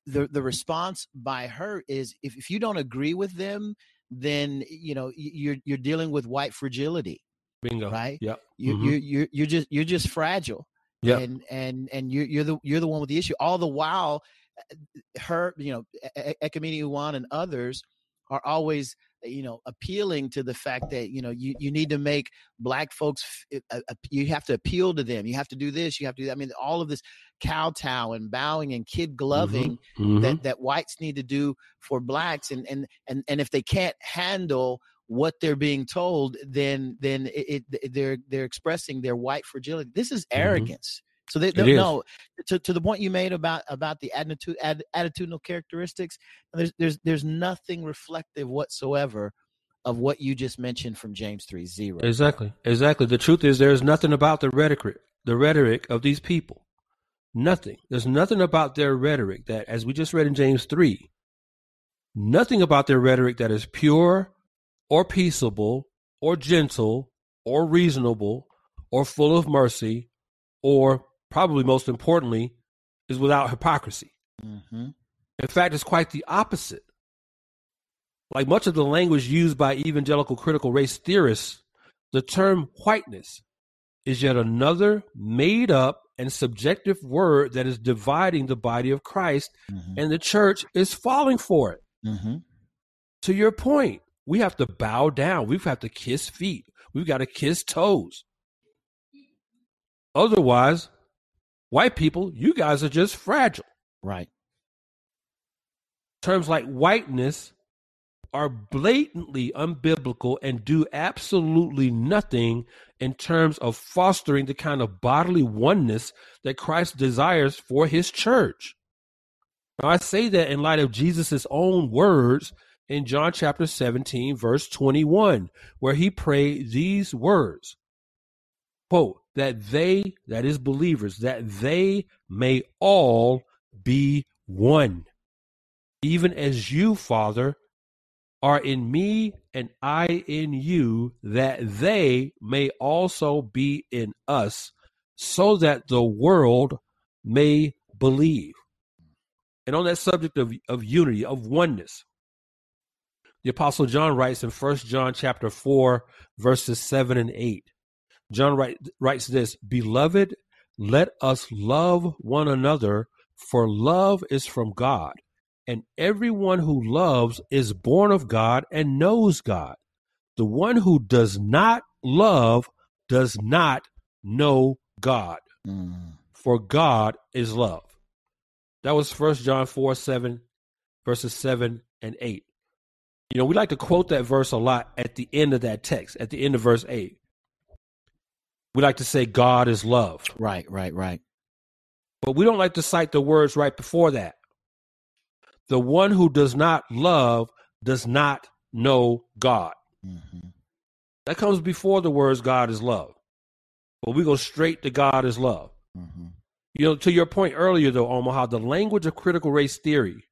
the the response by her is if, if you don't agree with them then you know you're you're dealing with white fragility bingo right yeah you mm-hmm. you you're, you're just you're just fragile yeah and and and you're you're the you're the one with the issue all the while uh, her you know Ekemini Uwan and others are always you know appealing to the fact that you know you, you need to make black folks you have to appeal to them you have to do this you have to do that. i mean all of this kowtow and bowing and kid gloving mm-hmm. Mm-hmm. that that whites need to do for blacks and and and and if they can't handle what they're being told then then it, it they're they're expressing their white fragility this is mm-hmm. arrogance so they, they no to, to the point you made about about the attitude ad, attitudinal characteristics. There's there's there's nothing reflective whatsoever of what you just mentioned from James 3 0. Exactly. Exactly. The truth is, there's nothing about the rhetoric, the rhetoric of these people. Nothing. There's nothing about their rhetoric that, as we just read in James 3, nothing about their rhetoric that is pure or peaceable or gentle or reasonable or full of mercy or probably most importantly is without hypocrisy. Mm-hmm. In fact, it's quite the opposite. Like much of the language used by evangelical critical race theorists, the term whiteness is yet another made up and subjective word that is dividing the body of Christ, mm-hmm. and the church is falling for it. Mm-hmm. To your point, we have to bow down. We have to kiss feet. We've got to kiss toes. Otherwise, white people, you guys are just fragile. Right. Terms like whiteness are blatantly unbiblical and do absolutely nothing in terms of fostering the kind of bodily oneness that Christ desires for his church. Now, I say that in light of Jesus' own words in John chapter 17, verse 21, where he prayed these words quote, that they, that is believers, that they may all be one, even as you, Father, are in me and I in you, that they may also be in us, so that the world may believe. And on that subject of, of unity, of oneness, the Apostle John writes in First John chapter 4, verses 7 and 8. John write, writes this Beloved, let us love one another, for love is from God and everyone who loves is born of God and knows God. The one who does not love does not know God, mm. for God is love. That was First John 4 7, verses 7 and 8. You know, we like to quote that verse a lot at the end of that text, at the end of verse 8. We like to say God is love. Right, right, right. But we don't like to cite the words right before that. The one who does not love does not know God. Mm-hmm. That comes before the words God is love. But we go straight to God is love. Mm-hmm. You know, to your point earlier, though, Omaha, the language of critical race theory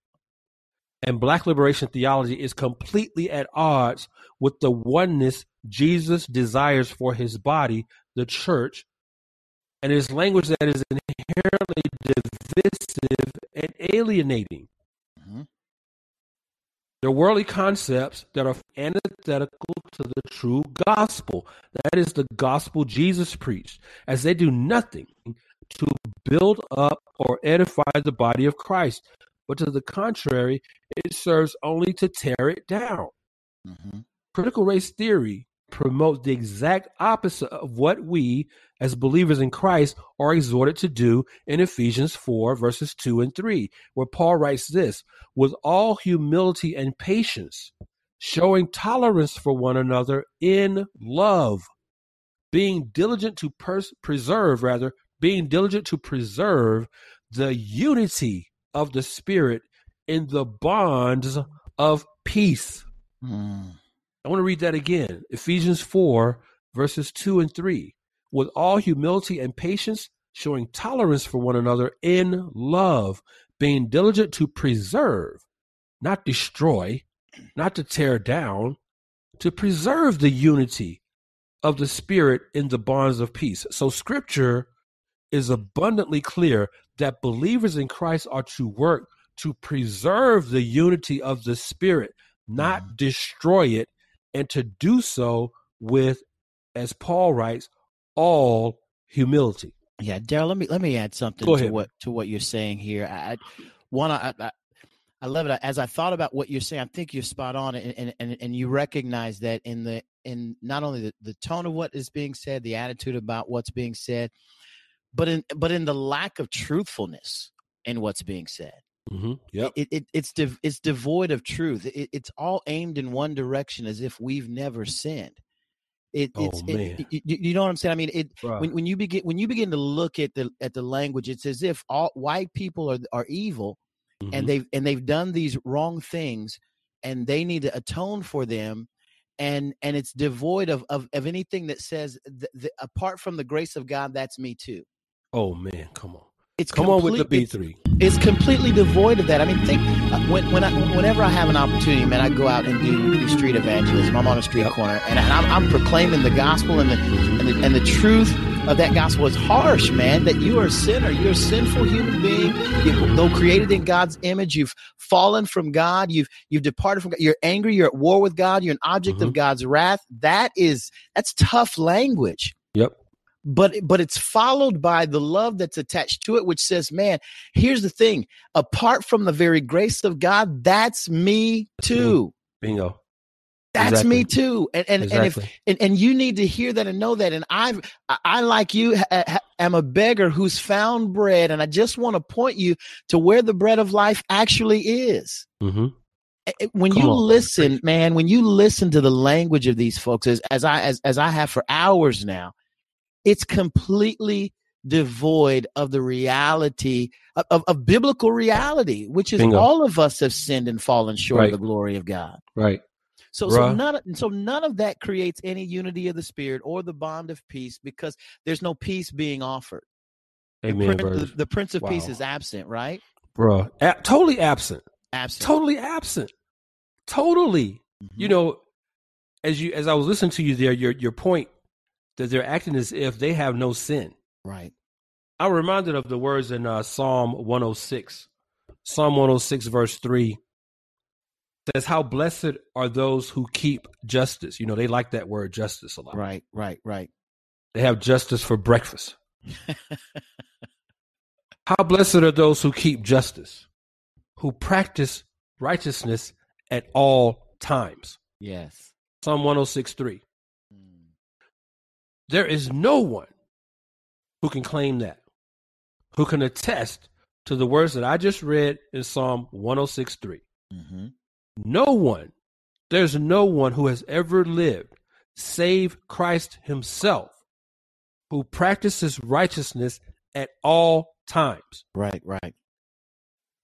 and black liberation theology is completely at odds with the oneness Jesus desires for his body, the church, and his language that is inherently divisive and alienating. Mm-hmm. They're worldly concepts that are antithetical to the true gospel. That is the gospel Jesus preached, as they do nothing to build up or edify the body of Christ, but to the contrary, it serves only to tear it down. Mm-hmm. Critical race theory promotes the exact opposite of what we, as believers in Christ, are exhorted to do in Ephesians 4, verses 2 and 3, where Paul writes this with all humility and patience, showing tolerance for one another in love, being diligent to pers- preserve, rather, being diligent to preserve the unity of the Spirit in the bonds of peace. Mm. I want to read that again. Ephesians 4, verses 2 and 3. With all humility and patience, showing tolerance for one another in love, being diligent to preserve, not destroy, not to tear down, to preserve the unity of the Spirit in the bonds of peace. So, Scripture is abundantly clear that believers in Christ are to work to preserve the unity of the Spirit, not mm-hmm. destroy it and to do so with, as Paul writes, all humility. Yeah, Darrell, let me let me add something to what to what you're saying here. I, one, I, I, I love it. As I thought about what you're saying, I think you're spot on, and and and you recognize that in the in not only the, the tone of what is being said, the attitude about what's being said, but in but in the lack of truthfulness in what's being said. Mm-hmm. Yep. It, it, it's de- it's devoid of truth. It, it's all aimed in one direction, as if we've never sinned. It, oh, it's man. It, you know what I'm saying? I mean, it right. when, when you begin when you begin to look at the at the language, it's as if all white people are are evil, mm-hmm. and they've and they've done these wrong things, and they need to atone for them, and and it's devoid of of, of anything that says the, apart from the grace of God, that's me too. Oh man, come on. It's come complete, on with the B three. It's, it's, completely devoid of that. I mean, think uh, when when I, whenever I have an opportunity, man, I go out and do, do street evangelism. I'm on a street yep. corner and, I'm, I'm, proclaiming the gospel and the, and the and the truth of that gospel is harsh, man. That you are a sinner, you're a sinful human being. You, though created in God's image, you've fallen from God. You've you've departed from God. You're angry. You're at war with God. You're an object mm-hmm. of God's wrath. That is that's tough language. Yep but but it's followed by the love that's attached to it which says man here's the thing. Apart from the very grace of god that's me too. Bingo. That's exactly. me too. And and, exactly. and if and, and you need to hear that and know that. And i i like you am a beggar who's found bread and i just want to point you to where the bread of life actually is. Mm-hmm. When Come you on, listen man. man when you listen to the language of these folks as, as i as, as i have for hours now it's completely devoid of the reality of, of, of biblical reality, which is Bingo. all of us have sinned and fallen short right. of the glory of God. Right. So, so none, so none of that creates any unity of the spirit or the bond of peace because there's no peace being offered. Amen. The, prince, the, the prince of wow. peace is absent, right? Bro, a- totally absent. Absent. Totally absent. Totally. Mm-hmm. You know, as you as I was listening to you there, your your point that they're acting as if they have no sin. Right. I'm reminded of the words in uh, Psalm 106. Psalm 106, verse 3 says, How blessed are those who keep justice. You know, they like that word justice a lot. Right, right, right. They have justice for breakfast. How blessed are those who keep justice, who practice righteousness at all times. Yes. Psalm 106, 3. There is no one who can claim that, who can attest to the words that I just read in Psalm 106.3. Mm-hmm. No one, there's no one who has ever lived save Christ himself who practices righteousness at all times. Right, right.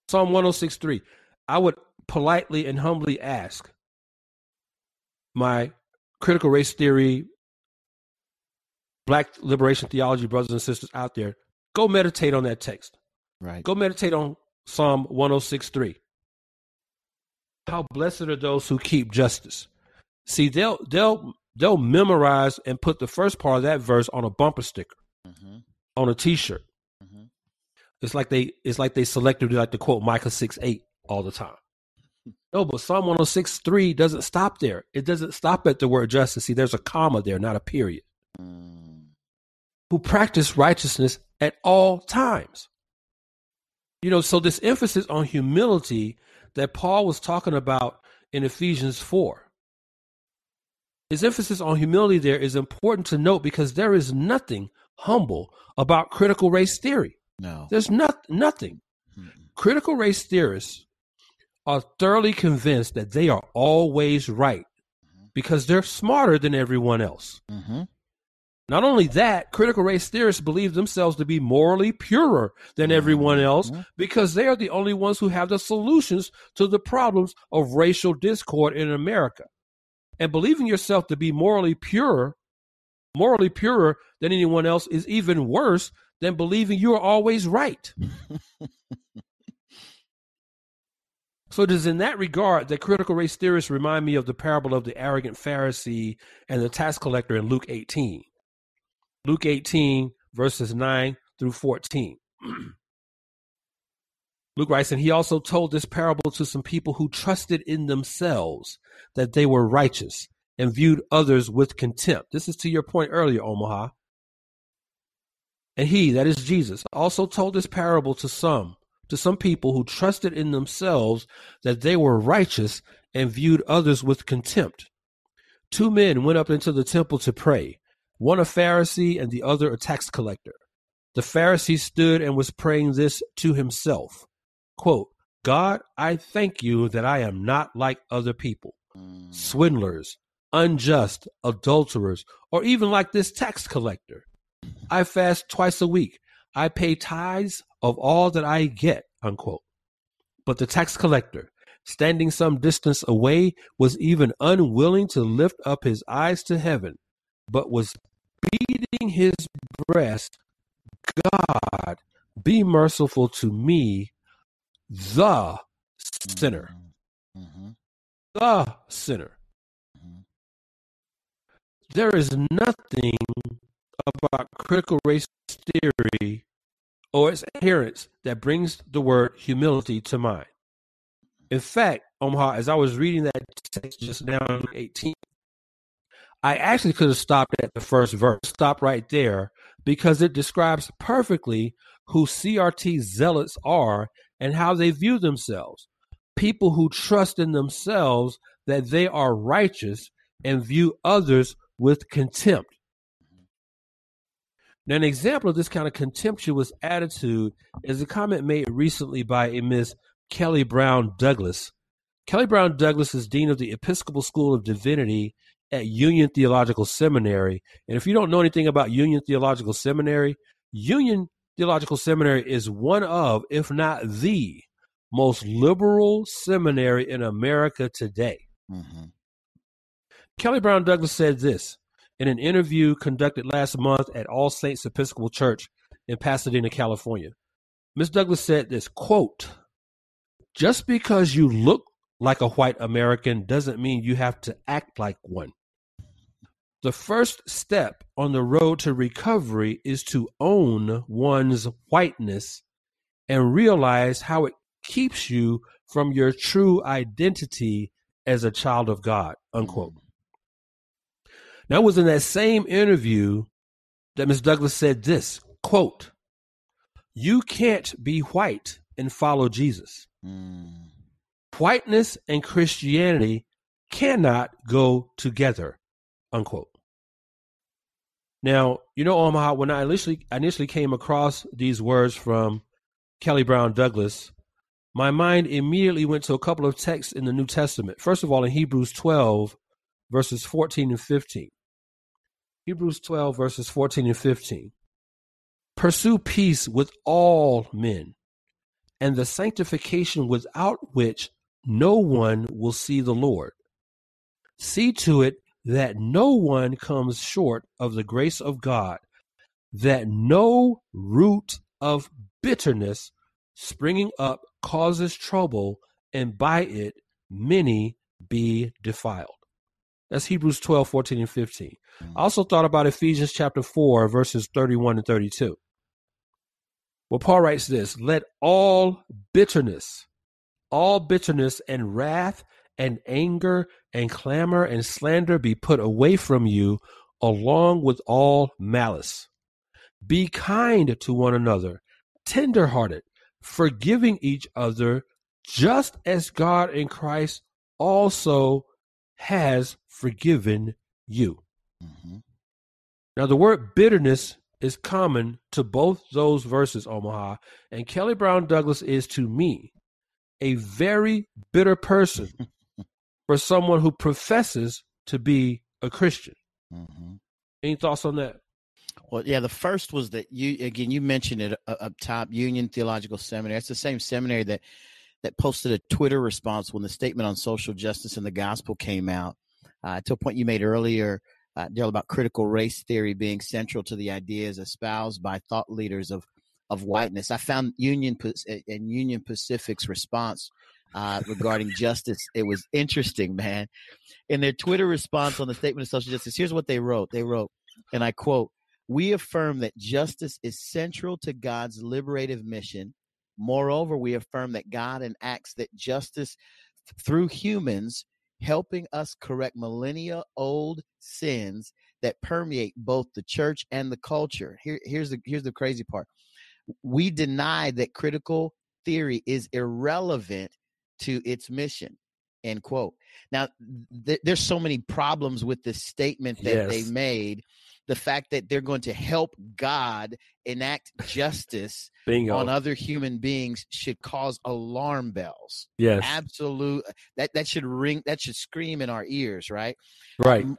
Psalm 106.3. I would politely and humbly ask my critical race theory black liberation theology brothers and sisters out there, go meditate on that text. Right. Go meditate on Psalm 106.3. How blessed are those who keep justice. See, they'll they'll they'll memorize and put the first part of that verse on a bumper sticker, mm-hmm. on a T-shirt. Mm-hmm. It's like they it's like they selectively like to quote Micah six eight all the time. No, but Psalm 106 3 doesn't stop there. It doesn't stop at the word justice. See, there's a comma there, not a period. Mm who practice righteousness at all times. You know, so this emphasis on humility that Paul was talking about in Ephesians 4. His emphasis on humility there is important to note because there is nothing humble about critical race theory. No. There's not, nothing. Mm-hmm. Critical race theorists are thoroughly convinced that they are always right mm-hmm. because they're smarter than everyone else. Mm-hmm. Not only that, critical race theorists believe themselves to be morally purer than mm-hmm. everyone else because they are the only ones who have the solutions to the problems of racial discord in America. And believing yourself to be morally purer, morally purer than anyone else is even worse than believing you are always right. So it is in that regard that critical race theorists remind me of the parable of the arrogant Pharisee and the tax collector in Luke 18. Luke 18, verses 9 through 14. Luke writes, and he also told this parable to some people who trusted in themselves that they were righteous and viewed others with contempt. This is to your point earlier, Omaha. And he, that is Jesus, also told this parable to some, to some people who trusted in themselves that they were righteous and viewed others with contempt. Two men went up into the temple to pray one a Pharisee and the other a tax collector. The Pharisee stood and was praying this to himself quote, God, I thank you that I am not like other people, mm. swindlers, unjust, adulterers, or even like this tax collector. I fast twice a week. I pay tithes of all that I get, unquote. But the tax collector, standing some distance away, was even unwilling to lift up his eyes to heaven, but was beating his breast, God, be merciful to me, the sinner. Mm-hmm. The sinner. Mm-hmm. There is nothing about critical race theory or its adherents that brings the word humility to mind. In fact, Omaha, as I was reading that text just now, 18, I actually could have stopped at the first verse, stop right there, because it describes perfectly who CRT zealots are and how they view themselves. People who trust in themselves that they are righteous and view others with contempt. Now, an example of this kind of contemptuous attitude is a comment made recently by a Miss Kelly Brown Douglas. Kelly Brown Douglas is Dean of the Episcopal School of Divinity at Union Theological Seminary. And if you don't know anything about Union Theological Seminary, Union Theological Seminary is one of, if not the, most liberal seminary in America today. Mm-hmm. Kelly Brown Douglas said this in an interview conducted last month at All Saints Episcopal Church in Pasadena, California. Ms. Douglas said this quote, just because you look like a white American doesn't mean you have to act like one. The first step on the road to recovery is to own one's whiteness and realize how it keeps you from your true identity as a child of God. Unquote. Now, it was in that same interview that Ms. Douglas said this quote, You can't be white and follow Jesus. Mm. Whiteness and Christianity cannot go together. Unquote. Now, you know, Omaha, when I initially initially came across these words from Kelly Brown Douglas, my mind immediately went to a couple of texts in the New Testament. First of all, in Hebrews 12, verses 14 and 15. Hebrews 12, verses 14 and 15. Pursue peace with all men, and the sanctification without which no one will see the Lord. See to it that no one comes short of the grace of God, that no root of bitterness springing up causes trouble, and by it many be defiled. That's Hebrews 12, 14, and 15. I also thought about Ephesians chapter 4, verses 31 and 32. Well, Paul writes this Let all bitterness, all bitterness and wrath and anger and clamor and slander be put away from you, along with all malice. Be kind to one another, tenderhearted, forgiving each other, just as God in Christ also has forgiven you. Mm-hmm. Now, the word bitterness is common to both those verses, Omaha, and Kelly Brown Douglas is to me a very bitter person for someone who professes to be a Christian. Mm-hmm. Any thoughts on that? Well, yeah, the first was that you again you mentioned it up top, Union Theological Seminary. It's the same seminary that that posted a Twitter response when the statement on social justice and the gospel came out. Uh, to a point you made earlier, uh, Darrell, about critical race theory being central to the ideas espoused by thought leaders of of whiteness. I found Union and Union Pacific's response uh, regarding justice. It was interesting, man. In their Twitter response on the statement of social justice, here's what they wrote. They wrote, and I quote, we affirm that justice is central to God's liberative mission. Moreover, we affirm that God enacts that justice through humans, helping us correct millennia old sins that permeate both the church and the culture. Here, here's the here's the crazy part. We deny that critical theory is irrelevant to its mission end quote now th- there's so many problems with this statement that yes. they made the fact that they're going to help God enact justice Bingo. on other human beings should cause alarm bells. Yes. Absolute that that should ring that should scream in our ears, right? Right. M-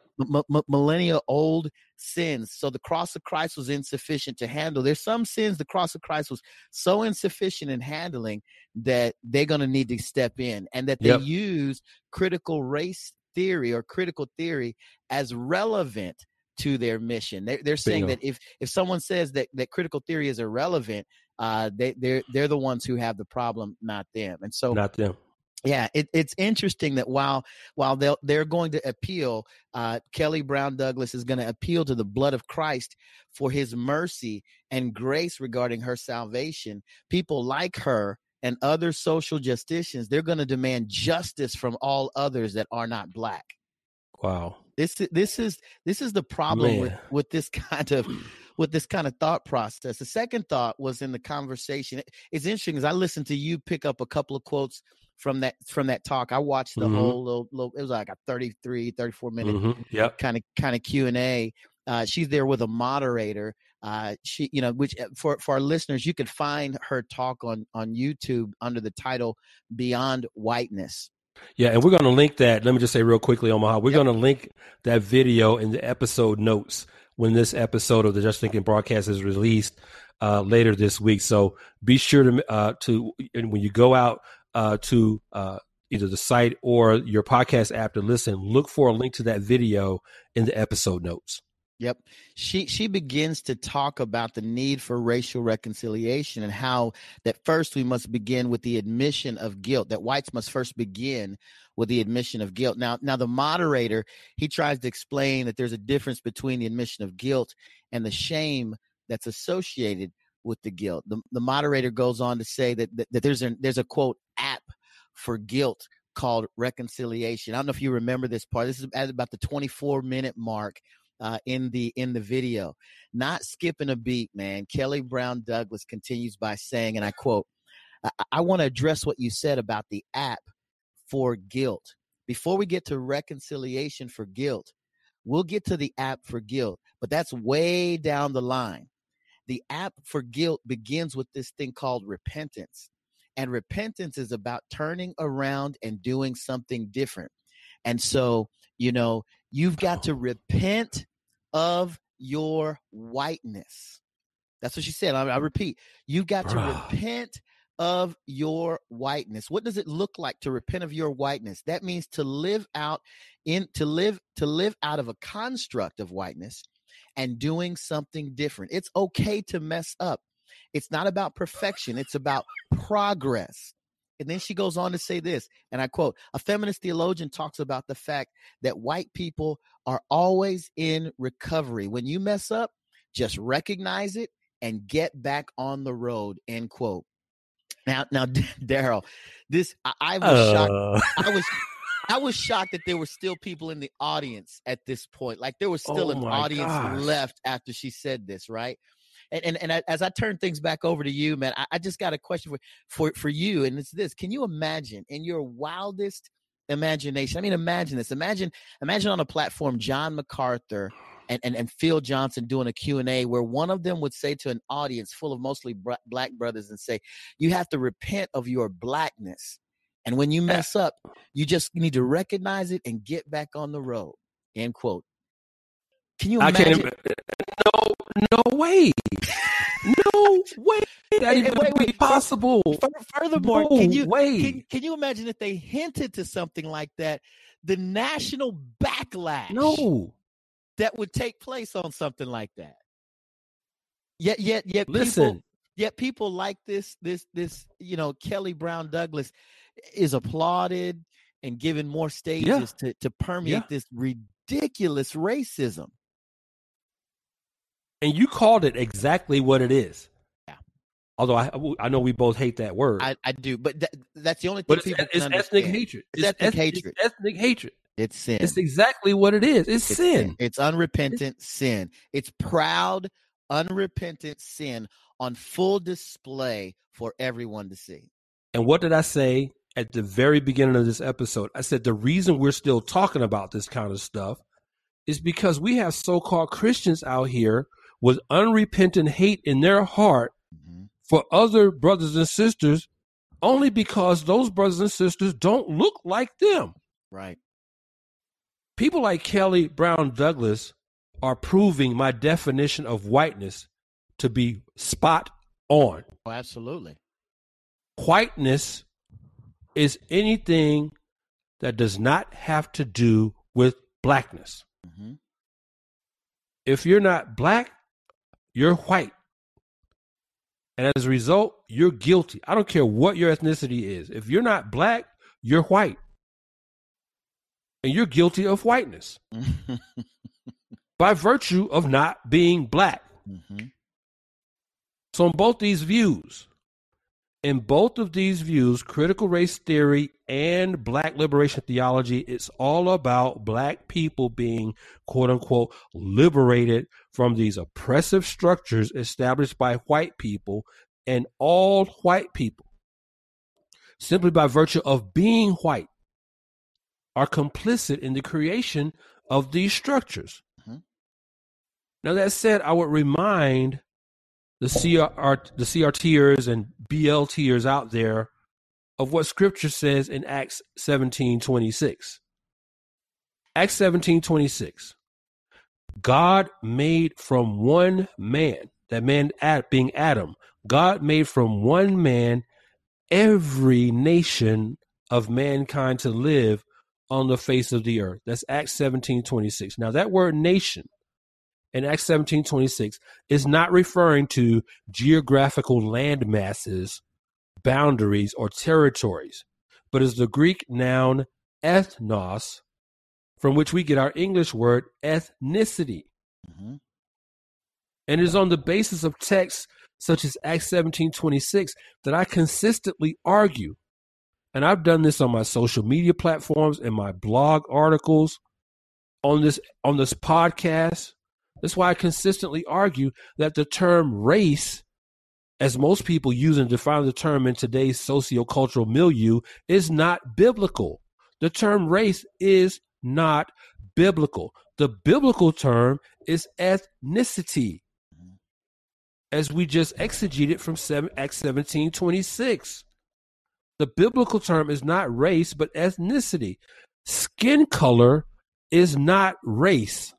m- millennia old sins. So the cross of Christ was insufficient to handle. There's some sins the cross of Christ was so insufficient in handling that they're going to need to step in and that they Yep. use critical race theory or critical theory as relevant to their mission. They're, they're saying Bingo. that if if someone says that that critical theory is irrelevant, uh, they they're they're the ones who have the problem, not them. And so Not them. yeah, it, it's interesting that while while they they're going to appeal, uh, Kelly Brown Douglas is going to appeal to the blood of Christ for His mercy and grace regarding her salvation. People like her and other social justicians, they're going to demand justice from all others that are not black. Wow. This is this is this is the problem with Man. with this kind of with this kind of thought process. The second thought was in the conversation. It's interesting because I listened to you pick up a couple of quotes from that from that talk. I watched the Mhm. whole little, little it was like a 33 34 minute Mhm. Yep. kind of kind of Q&A. Uh, she's there with a moderator. Uh, she, you know, which uh, for for our listeners, you could find her talk on on YouTube under the title "Beyond Whiteness." Yeah, and we're going to link that. Let me just say real quickly, Omaha. We're Yep. going to link that video in the episode notes when this episode of the Just Thinking broadcast is released uh, later this week. So be sure to uh, to and when you go out uh, to uh, either the site or your podcast app to listen, look for a link to that video in the episode notes. Yep. She she begins to talk about the need for racial reconciliation and how that first we must begin with the admission of guilt. That whites must first begin with the admission of guilt. Now now the moderator, he tries to explain that there's a difference between the admission of guilt and the shame that's associated with the guilt. The the moderator goes on to say that that, that there's a there's a quote app for guilt called reconciliation. I don't know if you remember this part. This is at about the 24 minute mark uh, in the in the video. Not skipping a beat, man. Kelly Brown Douglas continues by saying, and I quote, I, I want to address what you said about the app for guilt. Before we get to reconciliation for guilt, we'll get to the app for guilt, but that's way down the line. The app for guilt begins with this thing called repentance. And repentance is about turning around and doing something different. And so, you know, you've got to repent of your whiteness. That's what she said. I, I repeat, you've got to repent of your whiteness. What does it look like to repent of your whiteness? That means to live out in to live to live out of a construct of whiteness and doing something different. It's okay to mess up. It's not about perfection, it's about progress. And then she goes on to say this, and I quote A feminist theologian talks about the fact that white people are always in recovery. When you mess up, just recognize it and get back on the road. End quote. Now, now, Darrell, this I, I was shocked. Uh, I was I was shocked that there were still people in the audience at this point. Like there was still Oh an audience gosh. left after she said this, right? And and, and I- as I turn things back over to you, man, I, I just got a question for, for for you, and it's this: Can you imagine in your wildest imagination? I mean, imagine this. Imagine imagine on a platform, John MacArthur. And, and, and Phil Johnson doing a Q&A where one of them would say to an audience full of mostly black brothers and say, you have to repent of your blackness. And when you mess up, you just need to recognize it and get back on the road. End quote. Can you I can't. No, way. No way. That even wait, be possible. Furthermore, no can you can, can you imagine if they hinted to something like that, the national backlash no. that would take place on something like that? Yet, yet, yet, people, Listen. yet people like this, this, this, you know, Kelly Brown Douglas is applauded and given more stages to to permeate this ridiculous racism. And you called it exactly what it is. Yeah. Although I, I know we both hate that word. I, I do, but that, that's the only thing but it's, people it's can ethnic understand. hatred. It's ethnic eth- hatred. It's ethnic hatred. It's sin. It's exactly what it is. It's, It's sin. It's unrepentant sin. It's proud, unrepentant sin on full display for everyone to see. And what did I say at the very beginning of this episode? I said the reason we're still talking about this kind of stuff is because we have so called Christians out here with unrepentant hate in their heart mm-hmm. for other brothers and sisters only because those brothers and sisters don't look like them. Right. People like Kelly Brown Douglas are proving my definition of whiteness to be spot on. Oh, absolutely. Whiteness is anything that does not have to do with blackness. Mm-hmm. If you're not black, you're white. And as a result, you're guilty. I don't care what your ethnicity is. If you're not black, you're white. And you're guilty of whiteness by virtue of not being black. Mm-hmm. So, on both these views, in both of these views, critical race theory and black liberation theology, it's all about black people being quote unquote liberated from these oppressive structures established by white people and all white people, simply by virtue of being white, are complicit in the creation of these structures. Mm-hmm. Now, that said, I would remind the CR, the CRTers and BLTers out there of what Scripture says in Acts seventeen twenty six. Acts seventeen twenty six. God made from one man, that man being Adam, God made from one man every nation of mankind to live on the face of the earth. That's Acts seventeen twenty six. Now that word nation in Acts 17 26 is not referring to geographical land masses, boundaries, or territories, but is the Greek noun ethnos, from which we get our English word ethnicity. Mm-hmm. And it is on the basis of texts such as Acts 17 26 that I consistently argue. And I've done this on my social media platforms and my blog articles on this on this podcast that's why I consistently argue that the term race, as most people use and define the term in today's sociocultural milieu, is not biblical. The term race is not biblical. The biblical term is ethnicity, as we just exegeted from 7, Acts 17 26. The biblical term is not race, but ethnicity. Skin color is not race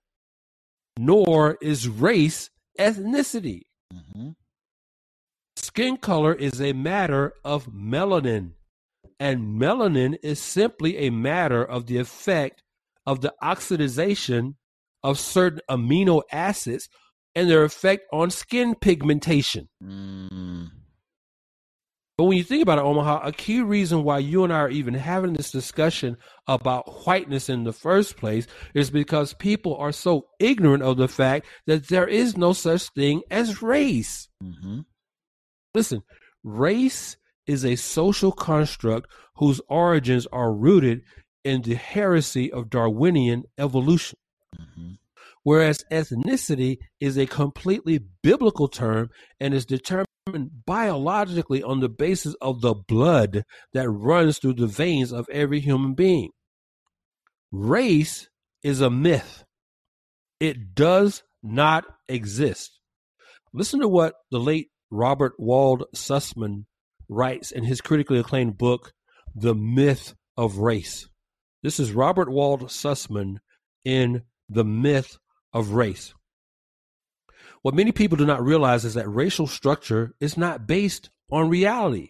nor is race ethnicity. Mm-hmm. Skin color is a matter of melanin, and melanin is simply a matter of the effect of the oxidization of certain amino acids and their effect on skin pigmentation. Mm. But when you think about it, Omaha, a key reason why you and I are even having this discussion about whiteness in the first place is because people are so ignorant of the fact that there is no such thing as race. Mm-hmm. Listen, race is a social construct whose origins are rooted in the heresy of Darwinian evolution. Mm-hmm. Whereas ethnicity is a completely biblical term and is determined biologically on the basis of the blood that runs through the veins of every human being. Race is a myth, it does not exist. Listen to what the late Robert Wald Sussman writes in his critically acclaimed book, The Myth of Race. This is Robert Wald Sussman in The Myth of Race. What many people do not realize is that racial structure is not based on reality.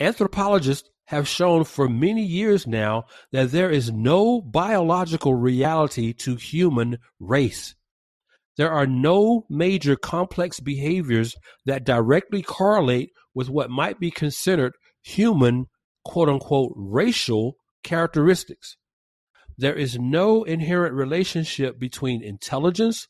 Anthropologists have shown for many years now that there is no biological reality to human race. There are no major complex behaviors that directly correlate with what might be considered human, quote unquote, racial characteristics. There is no inherent relationship between intelligence,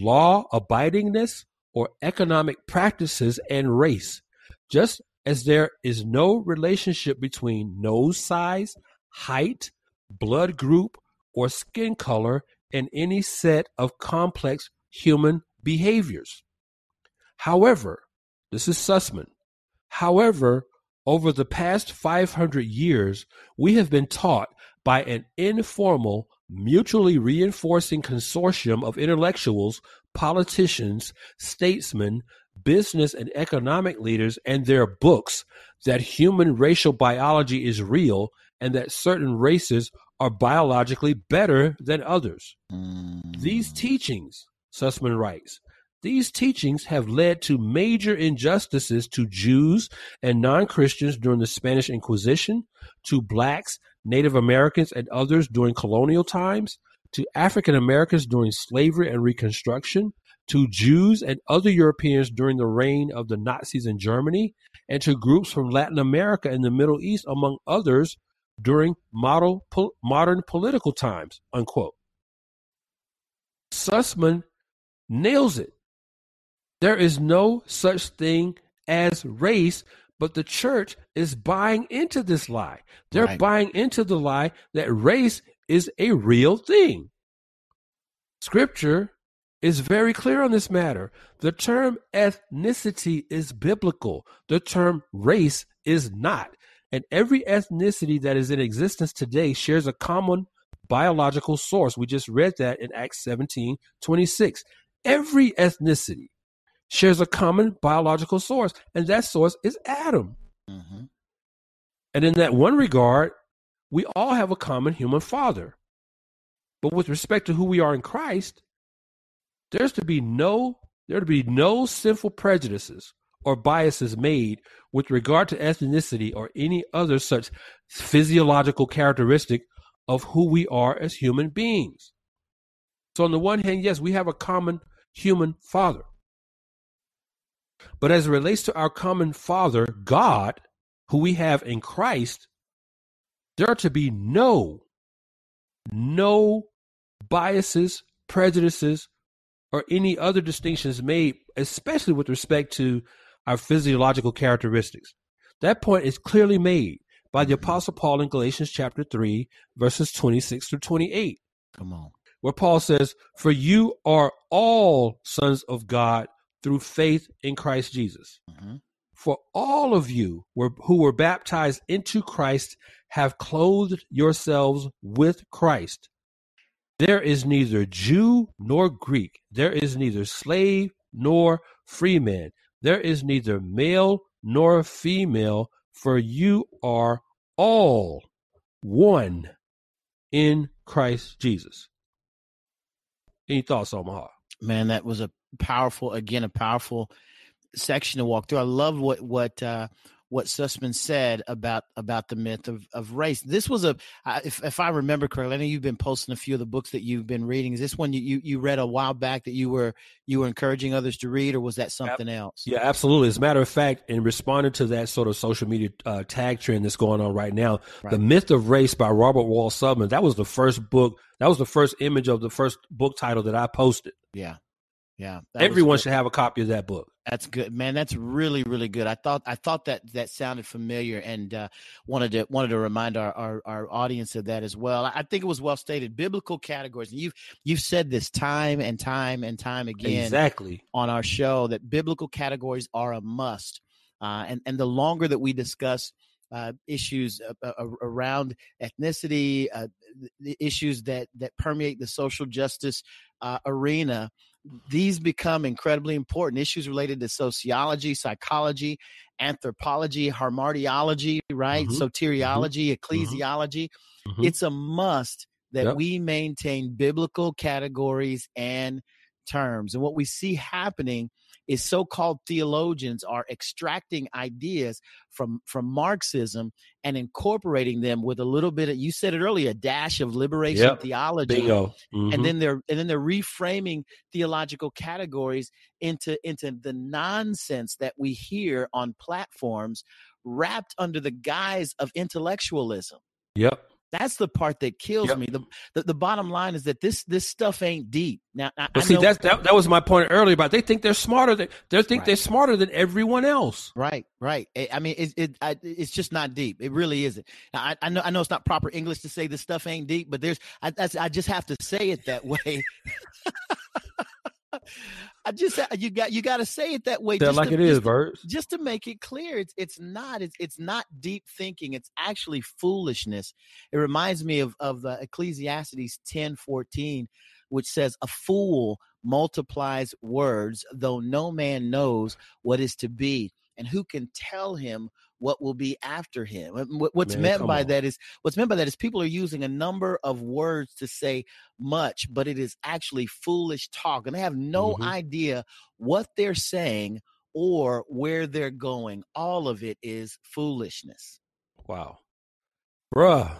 law abidingness, or economic practices and race, just as there is no relationship between nose size, height, blood group, or skin color in any set of complex human behaviors. However, this is Sussman. However, over the past 500 years, we have been taught by an informal, mutually reinforcing consortium of intellectuals, politicians, statesmen, business and economic leaders, and their books that human racial biology is real and that certain races are biologically better than others. Mm. These teachings, Sussman writes, these teachings have led to major injustices to Jews and non Christians during the Spanish Inquisition, to blacks, Native Americans, and others during colonial times, to African Americans during slavery and Reconstruction, to Jews and other Europeans during the reign of the Nazis in Germany, and to groups from Latin America and the Middle East, among others, during model, po- modern political times. Unquote. Sussman nails it. There is no such thing as race, but the church is buying into this lie. They're right. buying into the lie that race is a real thing. Scripture is very clear on this matter. The term ethnicity is biblical, the term race is not. And every ethnicity that is in existence today shares a common biological source. We just read that in Acts 17 26. Every ethnicity shares a common biological source, and that source is Adam. Mm-hmm. And in that one regard, we all have a common human father. But with respect to who we are in Christ, there's to be no there to be no sinful prejudices or biases made with regard to ethnicity or any other such physiological characteristic of who we are as human beings. So on the one hand, yes, we have a common human father. But as it relates to our common Father, God, who we have in Christ, there are to be no, no biases, prejudices, or any other distinctions made, especially with respect to our physiological characteristics. That point is clearly made by the Apostle Paul in Galatians chapter 3, verses 26 through 28. Come on. Where Paul says, For you are all sons of God through faith in Christ Jesus. Mm-hmm. For all of you were, who were baptized into Christ have clothed yourselves with Christ. There is neither Jew nor Greek. There is neither slave nor free man. There is neither male nor female, for you are all one in Christ Jesus. Any thoughts, Omaha? Man, that was a powerful again a powerful section to walk through. I love what what uh, what Sussman said about about the myth of, of race. This was a if if I remember correctly, I know you've been posting a few of the books that you've been reading. Is this one you, you, you read a while back that you were you were encouraging others to read, or was that something else? Yeah, absolutely. As a matter of fact, in responding to that sort of social media uh, tag trend that's going on right now, right. the myth of race by Robert Wald Sussman. That was the first book. That was the first image of the first book title that I posted. Yeah. Yeah, everyone should have a copy of that book. That's good, man. That's really, really good. I thought I thought that that sounded familiar, and uh, wanted to wanted to remind our, our, our audience of that as well. I think it was well stated. Biblical categories, and you've you've said this time and time and time again, exactly on our show that biblical categories are a must. Uh, and and the longer that we discuss uh, issues uh, uh around ethnicity, uh, the issues that that permeate the social justice uh, arena, these become incredibly important issues related to sociology, psychology, anthropology, hamartiology, right? Mm-hmm. Soteriology, mm-hmm. ecclesiology. Mm-hmm. It's a must that yep. we maintain biblical categories and terms. And what we see happening is so-called theologians are extracting ideas from from Marxism and incorporating them with a little bit of you said it earlier, a dash of liberation yep. theology. Mm-hmm. And then they're and then they're reframing theological categories into into the nonsense that we hear on platforms wrapped under the guise of intellectualism. Yep. That's the part that kills yep. me. The, the, the bottom line is that this this stuff ain't deep. Now, I, but I see, know, that's that, that was my point earlier about they think they're smarter than they think right. they're smarter than everyone else. Right, right. Eh, I mean, it, it I, it's just not deep. It really isn't. Now, I, I, know I know it's not proper English to say this stuff ain't deep, but there's I, I just have to say it that way. I just you got you got to say it that way. Just like to, it is, Bert. Just to make it clear, it's it's not it's it's not deep thinking. It's actually foolishness. It reminds me of of the Ecclesiastes ten fourteen, which says, "A fool multiplies words, though no man knows what is to be." And who can tell him what will be after him. What's Man, meant by on. that is what's meant by that is people are using a number of words to say much, but it is actually foolish talk, and they have no mm-hmm. idea what they're saying or where they're going. All of it is foolishness. Wow, bruh.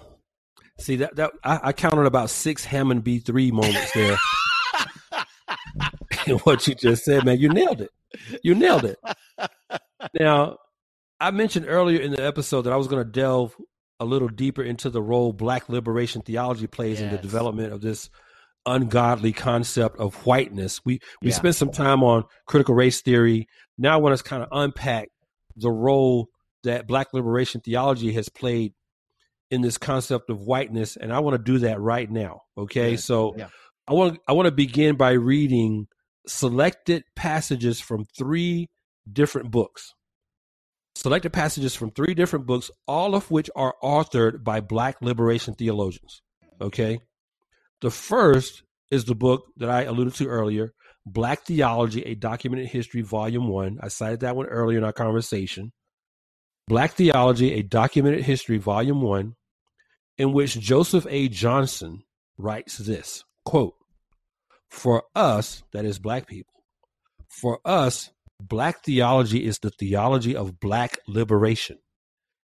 See that that I, I counted about six Hammond B3 moments there. what you just said, man, you nailed it. You nailed it. Now, I mentioned earlier in the episode that I was going to delve a little deeper into the role Black liberation theology plays yes. in the development of this ungodly concept of whiteness. We we yeah. spent some time on critical race theory. Now I want to kind of unpack the role that Black liberation theology has played in this concept of whiteness, and I want to do that right now. Okay, so yeah. I want I want to begin by reading selected passages from three different books selected passages from three different books, all of which are authored by black liberation theologians. Okay. The first is the book that I alluded to earlier, Black Theology, A Documented History, Volume 1. I cited that one earlier in our conversation. Black Theology, A Documented History, Volume 1, in which Joseph A. Johnson writes this quote, For us, that is black people, for us, Black theology is the theology of black liberation.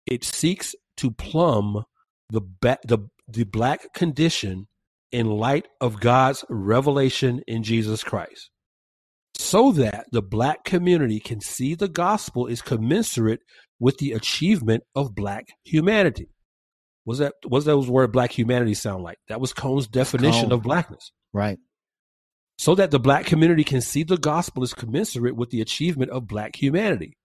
It seeks to plumb the, ba- the, the black condition in light of God's revelation in Jesus Christ, so that the black community can see the gospel is commensurate with the achievement of black humanity. Was that was that was word black humanity sound like? That was Cone's definition Cone. of blackness. Right so that the black community can see the gospel is commensurate with the achievement of black humanity.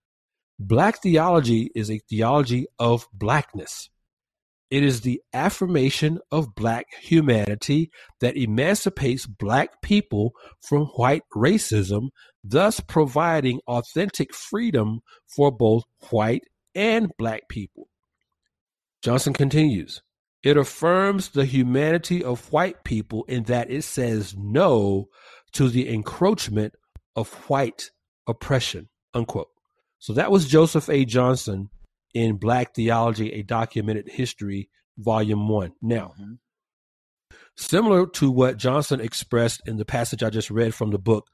Black theology is a theology of blackness. It is the affirmation of black humanity that emancipates black people from white racism, thus providing authentic freedom for both white and black people. Johnson continues it affirms the humanity of white people in that it says no to the encroachment of white oppression. Unquote. So that was Joseph A. Johnson in Black Theology, a Documented History, Volume 1. Now, mm-hmm. similar to what Johnson expressed in the passage I just read from the book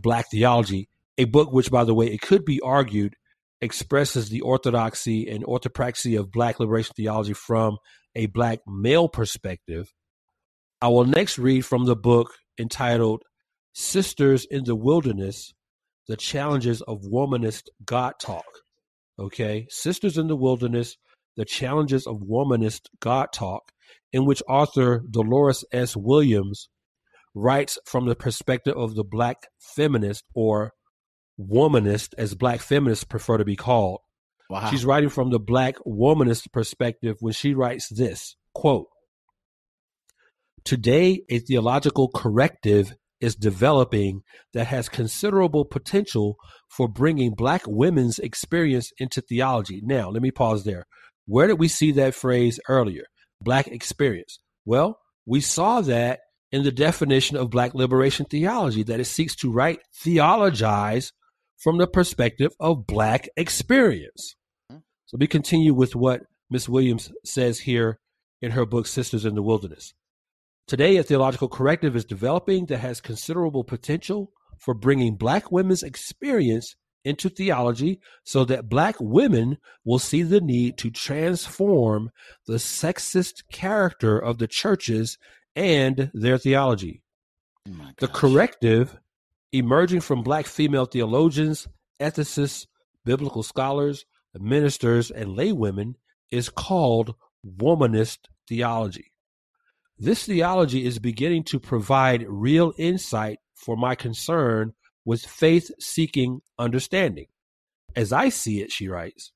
Black Theology, a book which, by the way, it could be argued expresses the orthodoxy and orthopraxy of Black liberation theology from a black male perspective, I will next read from the book entitled Sisters in the Wilderness The Challenges of Womanist God Talk. Okay, Sisters in the Wilderness The Challenges of Womanist God Talk, in which author Dolores S. Williams writes from the perspective of the black feminist or womanist, as black feminists prefer to be called, Wow. She's writing from the black womanist perspective when she writes this quote, Today, a theological corrective is developing that has considerable potential for bringing black women's experience into theology. Now, let me pause there. Where did we see that phrase earlier? Black experience. Well, we saw that in the definition of black liberation theology, that it seeks to right theologize from the perspective of Black experience. Hmm. So we continue with what Miss Williams says here in her book, Sisters in the Wilderness. Today, a theological corrective is developing that has considerable potential for bringing Black women's experience into theology so that Black women will see the need to transform the sexist character of the churches and their theology. Oh the corrective emerging from black female theologians, ethicists, biblical scholars, ministers, and laywomen is called womanist theology. This theology is beginning to provide real insight for my concern with faith seeking understanding. As I see it, she writes,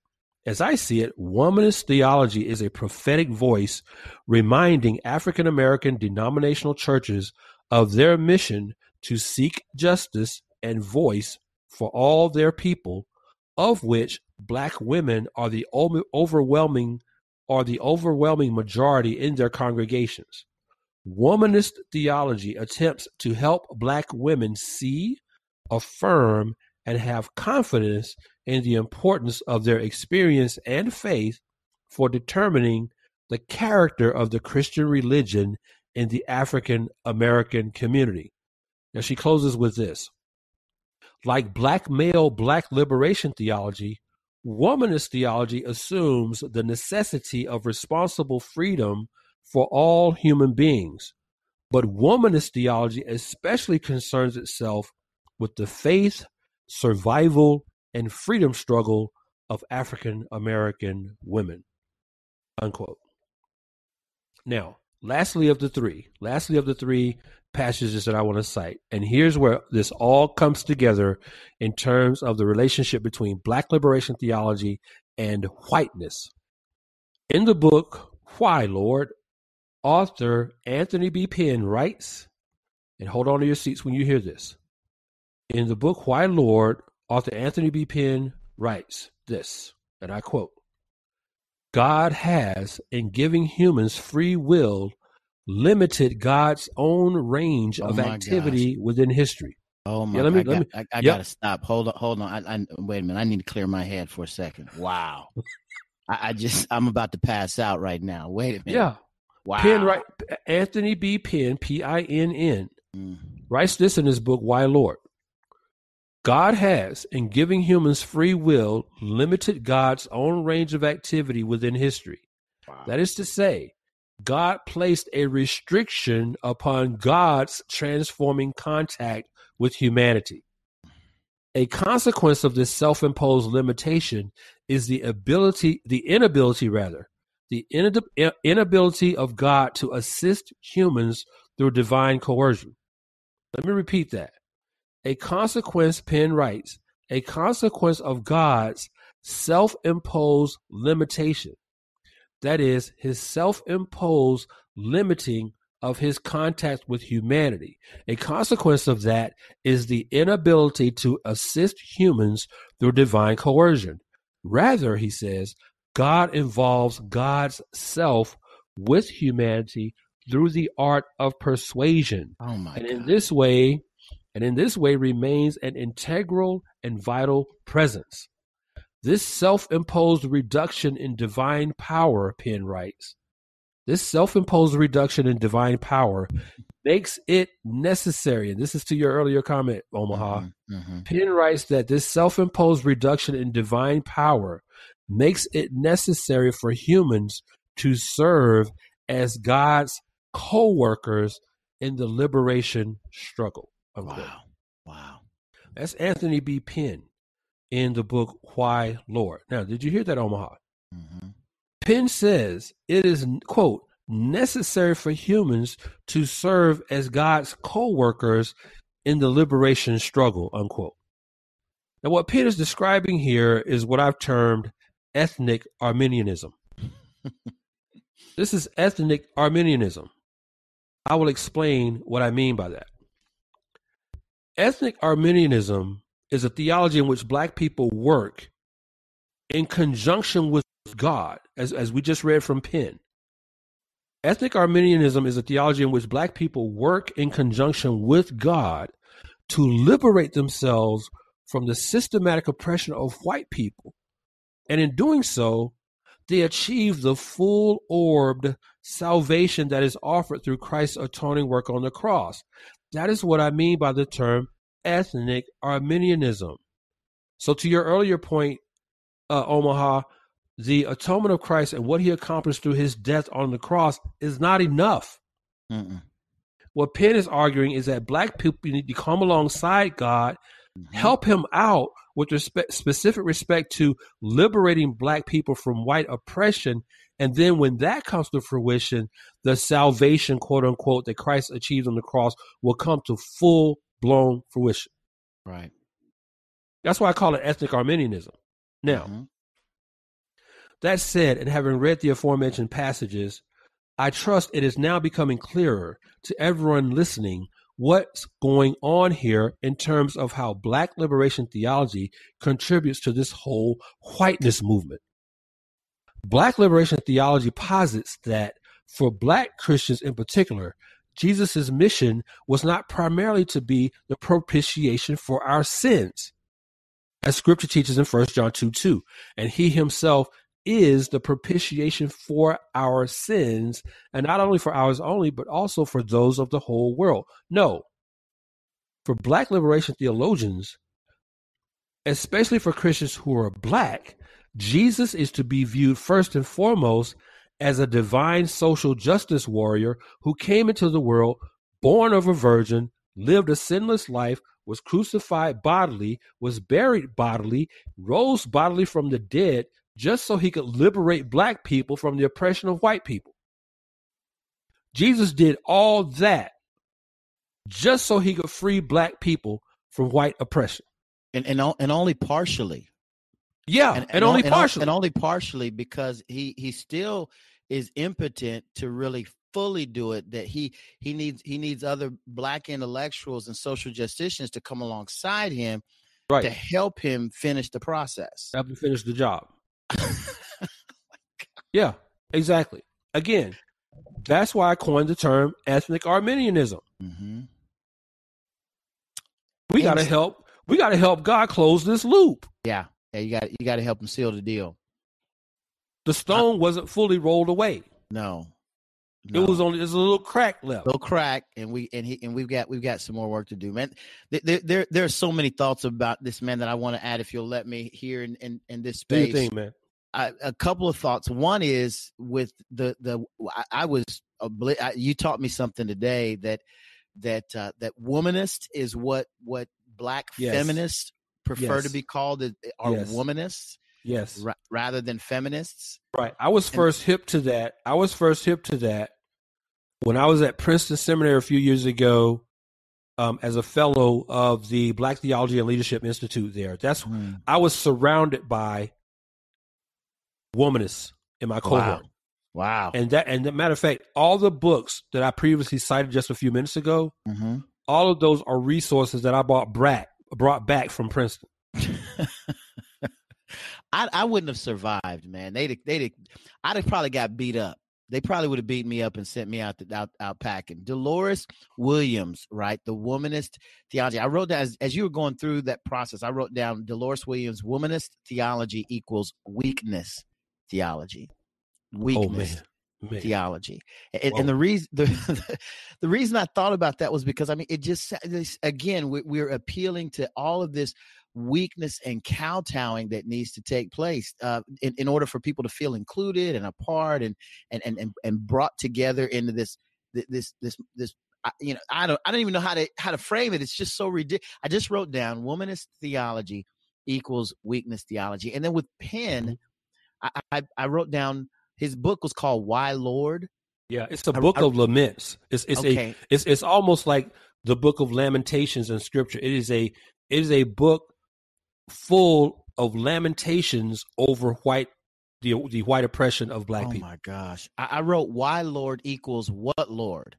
as I see it, womanist theology is a prophetic voice reminding African American denominational churches of their mission to seek justice and voice for all their people, of which black women are the overwhelming are the overwhelming majority in their congregations. Womanist theology attempts to help black women see, affirm, and have confidence in the importance of their experience and faith for determining the character of the Christian religion in the African American community. Now she closes with this. Like black male, black liberation theology, womanist theology assumes the necessity of responsible freedom for all human beings. But womanist theology especially concerns itself with the faith, survival, and freedom struggle of African American women. Unquote. Now, lastly of the three, lastly of the three passages that I want to cite, and here's where this all comes together in terms of the relationship between black liberation theology and whiteness. In the book, Why, Lord? Author Anthony B. Pinn writes, and hold on to your seats when you hear this. In the book, Why, Lord? Author Anthony B. Pinn writes this, and I quote God has, in giving humans free will, limited God's own range oh of activity gosh. within history. Oh my! Yeah, let me, I, let me, I, I yep. gotta stop. Hold on, hold on. I, I, wait a minute. I need to clear my head for a second. Wow. I, I, just I'm about to pass out right now. Wait a minute. Yeah. Wow. Pinn right Anthony B. Pinn P I N N mm. writes this in his book Why Lord. God has, in giving humans free will, limited God's own range of activity within history. Wow. That is to say, God placed a restriction upon God's transforming contact with humanity. A consequence of this self-imposed limitation is the ability, the inability rather, the inability of God to assist humans through divine coercion. Let me repeat that. A consequence, Pinn writes, a consequence of God's self-imposed limitation that is, his self imposed limiting of his contact with humanity. A consequence of that is the inability to assist humans through divine coercion. Rather, he says, God involves God's self with humanity through the art of persuasion. Oh my and God. in this way, and in this way remains an integral and vital presence. This self imposed reduction in divine power, Pinn writes, this self imposed reduction in divine power makes it necessary. And this is to your earlier comment, Omaha. Mm-hmm, mm-hmm. Pinn writes that this self imposed reduction in divine power makes it necessary for humans to serve as God's co workers in the liberation struggle. Unquote. Wow. Wow. That's Anthony B. Pinn in the book Why Lord. Now, did you hear that, Omaha? Mm-hmm. Pinn says it is, quote, necessary for humans to serve as God's co workers in the liberation struggle, unquote. Now, what Pinn is describing here is what I've termed ethnic Arminianism. this is ethnic Arminianism. I will explain what I mean by that. Ethnic Arminianism is a theology in which black people work in conjunction with God, as, as we just read from Pinn. Ethnic Arminianism is a theology in which black people work in conjunction with God to liberate themselves from the systematic oppression of white people. And in doing so, they achieve the full orbed salvation that is offered through Christ's atoning work on the cross. That is what I mean by the term ethnic Arminianism. So, to your earlier point, uh, Omaha, the atonement of Christ and what he accomplished through his death on the cross is not enough. Mm-mm. What Pinn is arguing is that black people need to come alongside God, mm-hmm. help him out with respect, specific respect to liberating black people from white oppression. And then when that comes to fruition, the salvation, quote unquote, that Christ achieved on the cross will come to full blown fruition. Right. That's why I call it ethnic Arminianism. Now, mm-hmm. that said, and having read the aforementioned passages, I trust it is now becoming clearer to everyone listening what's going on here in terms of how black liberation theology contributes to this whole whiteness movement. Black liberation theology posits that for black Christians in particular, Jesus' mission was not primarily to be the propitiation for our sins, as scripture teaches in 1 John 2 2. And he himself is the propitiation for our sins, and not only for ours only, but also for those of the whole world. No. For black liberation theologians, especially for Christians who are black, Jesus is to be viewed first and foremost as a divine social justice warrior who came into the world born of a virgin, lived a sinless life, was crucified bodily, was buried bodily, rose bodily from the dead, just so he could liberate black people from the oppression of white people. Jesus did all that just so he could free black people from white oppression. And and, and only partially. Yeah, and, and, and only partially. And only partially because he he still is impotent to really fully do it that he he needs he needs other black intellectuals and social justicians to come alongside him right. to help him finish the process help him finish the job yeah exactly again that's why i coined the term ethnic Arminianism. mm-hmm. we got to help we got to help god close this loop yeah yeah you got you got to help him seal the deal the stone I, wasn't fully rolled away. No, no. It was only there's a little crack left. Little crack, and we and he and we've got we've got some more work to do, man. There there there are so many thoughts about this man that I want to add. If you'll let me here in in, in this space, do you think, man? I, a couple of thoughts. One is with the the I, I was I, you taught me something today that that uh, that womanist is what what black yes. feminists prefer yes. to be called are yes. womanists Yes. Ra- rather than feminists. Right. I was first and, hip to that. I was first hip to that when I was at Princeton Seminary a few years ago um, as a fellow of the Black Theology and Leadership Institute there. That's mm. I was surrounded by womanists in my cohort. Wow. Wow. And that and the matter of fact, all the books that I previously cited just a few minutes ago, mm-hmm. all of those are resources that I bought back brought back from Princeton. I, I wouldn't have survived, man. They'd they'd I'd have probably got beat up. They probably would have beat me up and sent me out the, out out packing. Dolores Williams, right? The womanist theology. I wrote down as, as you were going through that process. I wrote down Dolores Williams, womanist theology equals weakness theology. Oh, weakness. Oh, Man. theology. And, and, the reason the, the reason I thought about that was because I mean it just again we, we're appealing to all of this weakness and kowtowing that needs to take place uh, in, in order for people to feel included and apart part and and and and brought together into this this this this you know I don't I don't even know how to how to frame it. It's just so ridiculous. I just wrote down womanist theology equals weakness theology, and then with Pinn, mm-hmm. I, I, I wrote down his book was called Why Lord. Yeah, it's a book I, of laments. It's it's okay. a it's it's almost like the book of lamentations in scripture. It is a it is a book full of lamentations over white the the white oppression of black oh people. Oh my gosh. I, I wrote why Lord equals what Lord?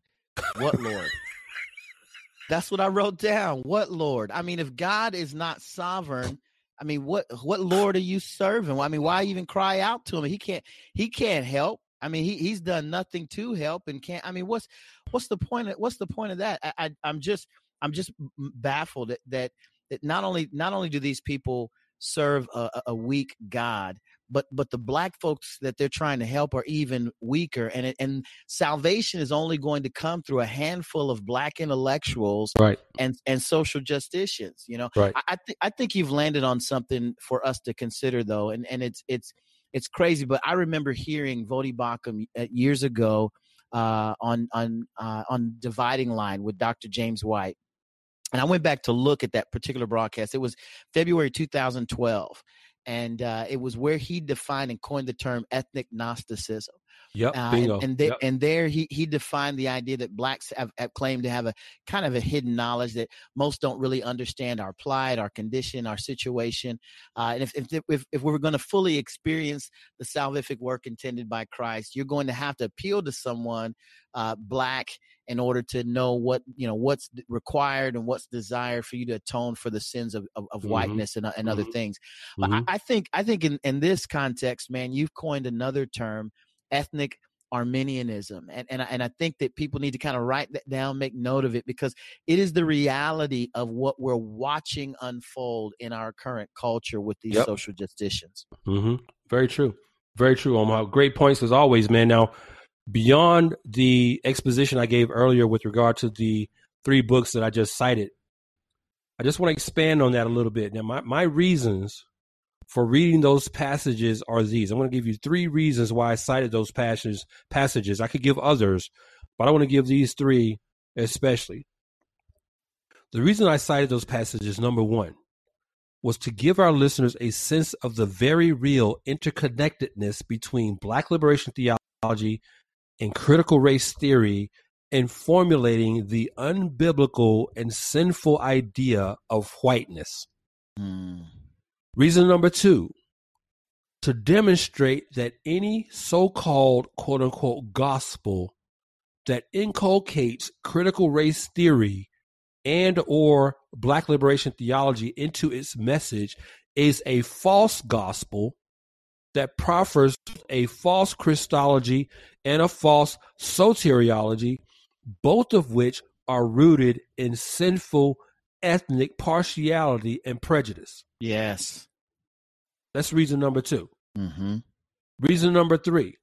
What Lord? That's what I wrote down. What Lord? I mean, if God is not sovereign, I mean, what what Lord are you serving? I mean, why even cry out to him? He can't he can't help. I mean, he he's done nothing to help and can't. I mean, what's what's the point? Of, what's the point of that? I, I I'm just I'm just baffled that that that not only not only do these people serve a, a weak God, but but the black folks that they're trying to help are even weaker and it, and salvation is only going to come through a handful of black intellectuals right and and social justicians you know right. i I, th- I think you've landed on something for us to consider though and and it's it's it's crazy but i remember hearing Voddie Baucham uh, years ago uh, on on uh, on dividing line with dr james white and I went back to look at that particular broadcast. It was February 2012, and uh, it was where he defined and coined the term ethnic Gnosticism. Yep, uh. And, and, there, yep. and there he he defined the idea that blacks have, have, claimed to have a kind of a hidden knowledge that most don't really understand our plight, our condition, our situation. Uh, and if if if, if we're going to fully experience the salvific work intended by Christ, you're going to have to appeal to someone uh, black in order to know what you know what's required and what's desired for you to atone for the sins of, of, of mm-hmm. whiteness and, uh, and other mm-hmm. things. Mm-hmm. I, I, think I think in, in this context, man, you've coined another term, ethnic Arminianism. And, and, and I think that people need to kind of write that down, make note of it, because it is the reality of what we're watching unfold in our current culture with these yep. social justicians. Mm-hmm. Very true. Very true, Omar. Great points as always, man. Now, beyond the exposition I gave earlier with regard to the three books that I just cited, I just want to expand on that a little bit. Now, my, my reasons for reading those passages are these. I'm going to give you three reasons why I cited those passages. Passages I could give others, but I want to give these three especially. The reason I cited those passages, number one, was to give our listeners a sense of the very real interconnectedness between Black liberation theology and critical race theory in formulating the unbiblical and sinful idea of whiteness. Mm. Reason number two to demonstrate that any so called quote unquote gospel that inculcates critical race theory and or black liberation theology into its message is a false gospel that proffers a false Christology and a false soteriology, both of which are rooted in sinful ethnic partiality and prejudice. Yes. That's reason number 2 mm-hmm. Reason number three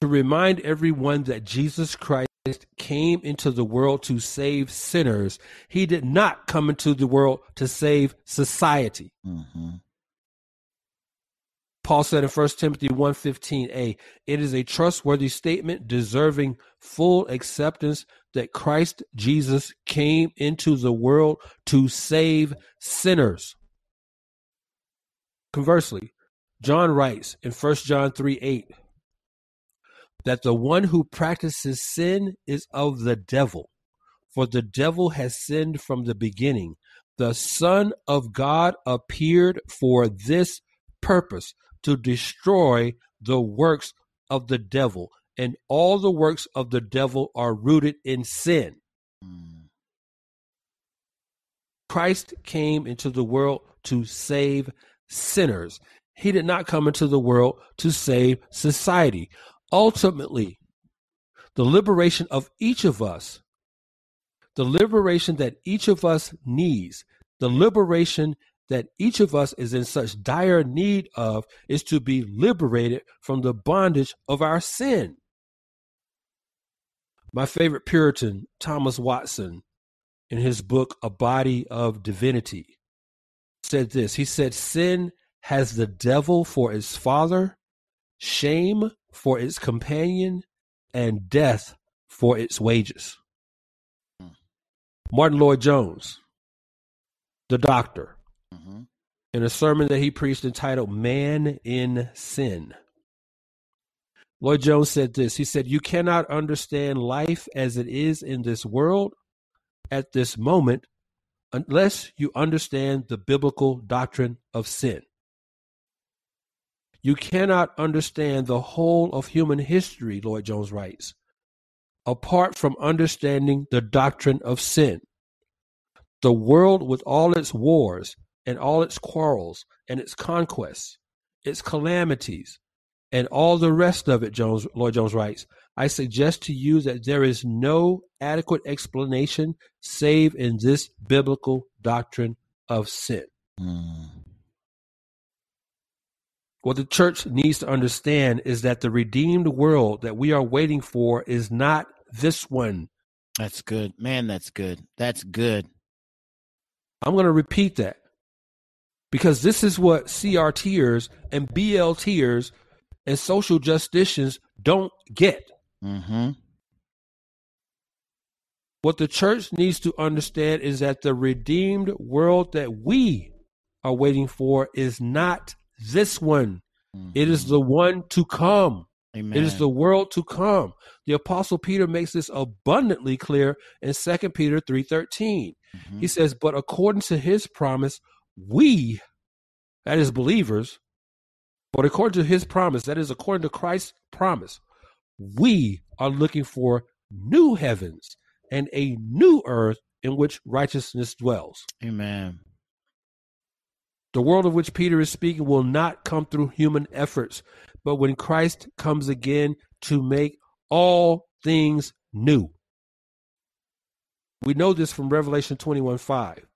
to remind everyone that Jesus Christ came into the world to save sinners. He did not come into the world to save society. Mm-hmm. Paul said in 1 Timothy 1:15a, it is a trustworthy statement deserving full acceptance that Christ Jesus came into the world to save sinners. Conversely, John writes in 1 John 3 8 that the one who practices sin is of the devil, for the devil has sinned from the beginning. The Son of God appeared for this purpose to destroy the works of the devil, and all the works of the devil are rooted in sin. Mm. Christ came into the world to save sinners. He did not come into the world to save society. Ultimately, the liberation of each of us, the liberation that each of us needs, the liberation that each of us is in such dire need of is to be liberated from the bondage of our sin. My favorite Puritan, Thomas Watson, in his book, A Body of Divinity, said this. He said, Sin has the devil for its father, shame for its companion, and death for its wages. Hmm. Martyn Lloyd-Jones, the doctor, mm-hmm. in a sermon that he preached entitled Man in Sin. Lloyd-Jones said this He said, You cannot understand life as it is in this world at this moment unless you understand the biblical doctrine of sin. You cannot understand the whole of human history, Lloyd-Jones writes, apart from understanding the doctrine of sin. The world, with all its wars and all its quarrels and its conquests, its calamities, and all the rest of it, Jones, Lloyd-Jones writes, I suggest to you that there is no adequate explanation save in this biblical doctrine of sin. Mm. What the church needs to understand is that the redeemed world that we are waiting for is not this one. That's good. Man, that's good. That's good. I'm going to repeat that because this is what CRTers and BLTers and social justicians don't get. Mm-hmm. What the church needs to understand is that the redeemed world that we are waiting for is not this one. Mm-hmm. It is the one to come. Amen. It is the world to come. The apostle Peter makes this abundantly clear in 2 Peter 3:13. Mm-hmm. He says, "But according to his promise, we that is believers, but according to his promise, that is according to Christ's promise, we are looking for new heavens and a new earth in which righteousness dwells." Amen. The world of which Peter is speaking will not come through human efforts, but when Christ comes again to make all things new. We know this from Revelation 21 5.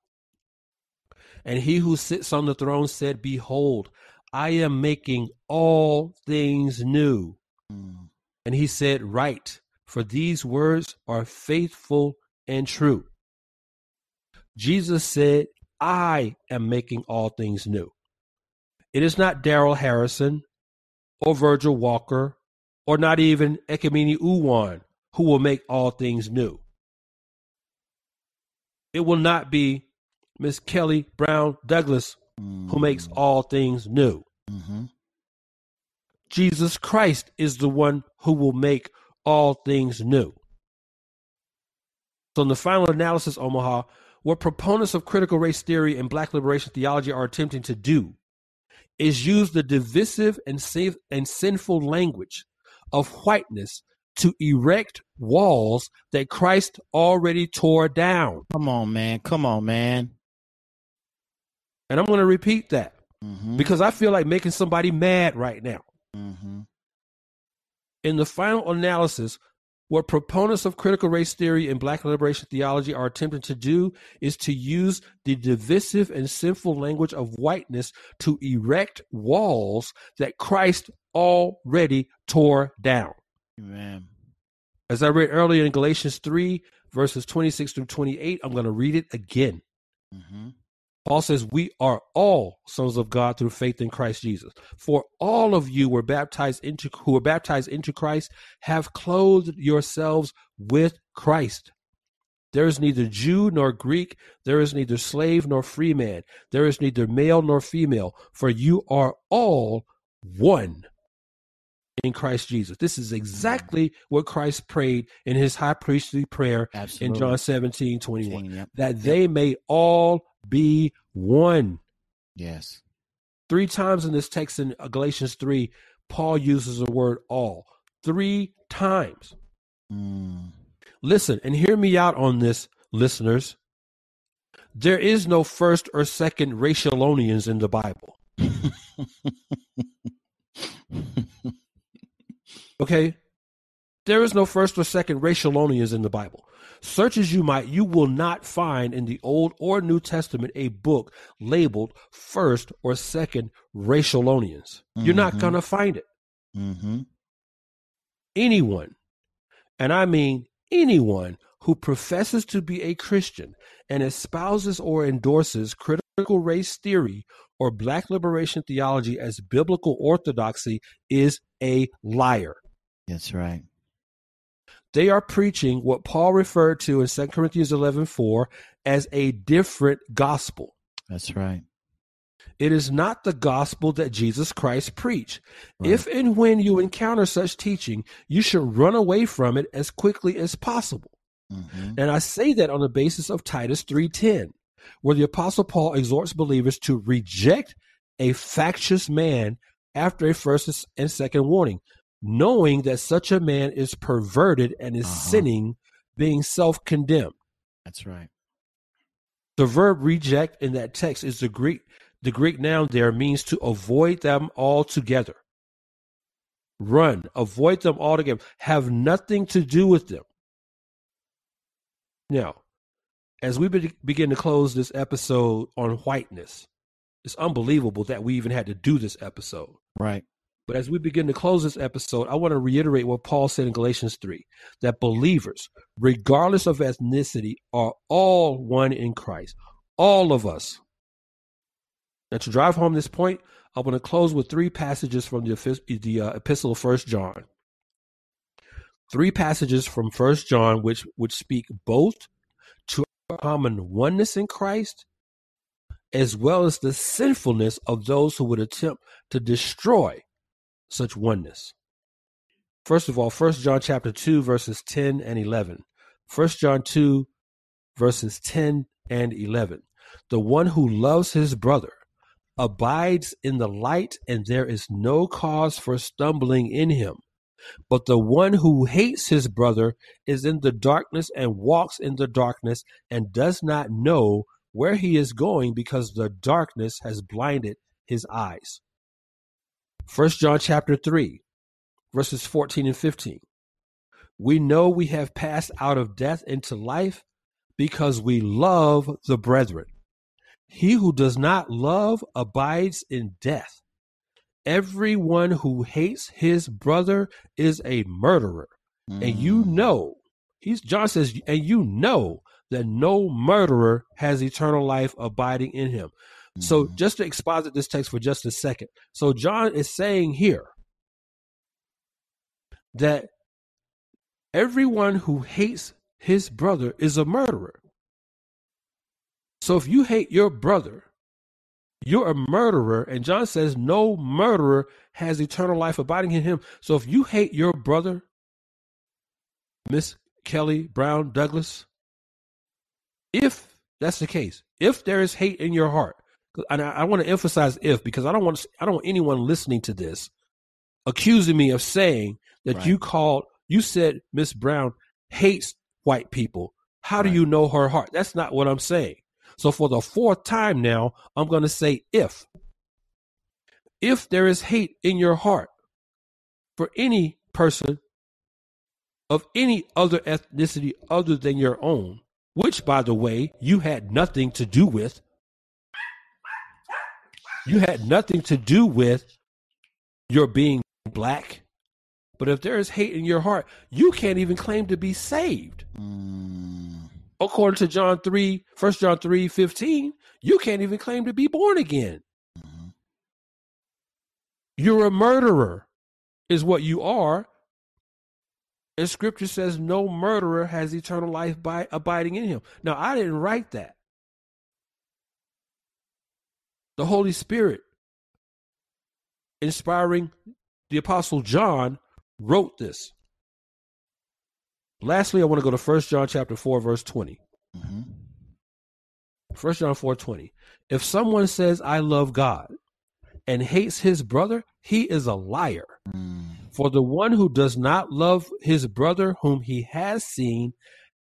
And he who sits on the throne said, Behold, I am making all things new. Mm. And he said, Write, for these words are faithful and true. Jesus said, I am making all things new. It is not Darrell Harrison or Virgil Walker or not even Ekemini Uwan who will make all things new. It will not be Miss Kelly Brown Douglas who makes mm. all things new. Mm-hmm. Jesus Christ is the one who will make all things new. So, in the final analysis, Omar, what proponents of critical race theory and black liberation theology are attempting to do is use the divisive and, safe and sinful language of whiteness to erect walls that Christ already tore down. Come on, man. Come on, man. And I'm going to repeat that mm-hmm. because I feel like making somebody mad right now. Mm-hmm. In the final analysis, what proponents of critical race theory and black liberation theology are attempting to do is to use the divisive and sinful language of whiteness to erect walls that Christ already tore down. Amen. As I read earlier in Galatians 3, verses 26 through 28, I'm going to read it again. Mm-hmm. Paul says, We are all sons of God through faith in Christ Jesus. For all of you were baptized into who were baptized into Christ have clothed yourselves with Christ. There is neither Jew nor Greek, there is neither slave nor free man, there is neither male nor female, for you are all one in Christ Jesus. This is exactly what Christ prayed in his high priestly prayer Absolutely. in John 17, 21. Yep. That they may all be one. Yes. Three times in this text in Galatians 3, Paul uses the word all. Three times. Mm. Listen and hear me out on this, listeners. There is no first or second racialonians in the Bible. okay? There is no first or second racialonians in the Bible. Search as you might, you will not find in the Old or New Testament a book labeled first or second racialonians. Mm-hmm. You're not mm-hmm. going to find it. Mm-hmm. Anyone, and I mean anyone who professes to be a Christian and espouses or endorses critical race theory or black liberation theology as biblical orthodoxy is a liar. That's right. They are preaching what Paul referred to in 2 Corinthians 11 4 as a different gospel. That's right. It is not the gospel that Jesus Christ preached. Right. If and when you encounter such teaching, you should run away from it as quickly as possible. Mm-hmm. And I say that on the basis of Titus 3:10, where the apostle Paul exhorts believers to reject a factious man after a first and second warning, knowing that such a man is perverted and is uh-huh. sinning, being self condemned. That's right. The verb reject in that text is the Greek. The Greek noun there means to avoid them altogether. Run, avoid them altogether, have nothing to do with them. Now, as we be- begin to close this episode on whiteness, it's unbelievable that we even had to do this episode. Right. But as we begin to close this episode, I want to reiterate what Paul said in Galatians 3 that believers, regardless of ethnicity, are all one in Christ. All of us. Now, to drive home this point, I want to close with three passages from the, the uh, epistle of First John. Three passages from First John which, which speak both to our common oneness in Christ as well as the sinfulness of those who would attempt to destroy such oneness. First of all, First John chapter 2, verses 10 and 11. First John 2, verses 10 and 11. The one who loves his brother abides in the light, and there is no cause for stumbling in him. But the one who hates his brother is in the darkness and walks in the darkness and does not know where he is going because the darkness has blinded his eyes. First John chapter 3 verses 14 and 15. We know we have passed out of death into life because we love the brethren. He who does not love abides in death. Everyone who hates his brother is a murderer. Mm. And you mm. know, he's John says, and you know that no murderer has eternal life abiding in him. So mm-hmm. just to exposit this text for just a second. So John is saying here that everyone who hates his brother is a murderer. So if you hate your brother, you're a murderer. And John says no murderer has eternal life abiding in him. So if you hate your brother, Miss Kelly Brown Douglas, if that's the case, if there is hate in your heart, and I, I want to emphasize if because I don't want I don't want anyone listening to this accusing me of saying that right. you called you said Miss Brown hates white people. How right. do you know her heart? That's not what I'm saying. So for the fourth time now, I'm going to say if. If there is hate in your heart for any person of any other ethnicity other than your own, which, by the way, you had nothing to do with, you had nothing to do with your being black. But if there is hate in your heart, you can't even claim to be saved. Mm according to John 3, 1 John 3, 15, you can't even claim to be born again. Mm-hmm. You're a murderer, is what you are. And scripture says no murderer has eternal life by abiding in him. Now, I didn't write that. The Holy Spirit, inspiring the Apostle John, wrote this. Lastly, I want to go to First John chapter 4, verse 20. Mm-hmm. First John 4 20. If someone says, I love God and hates his brother, he is a liar. Mm. For the one who does not love his brother whom he has seen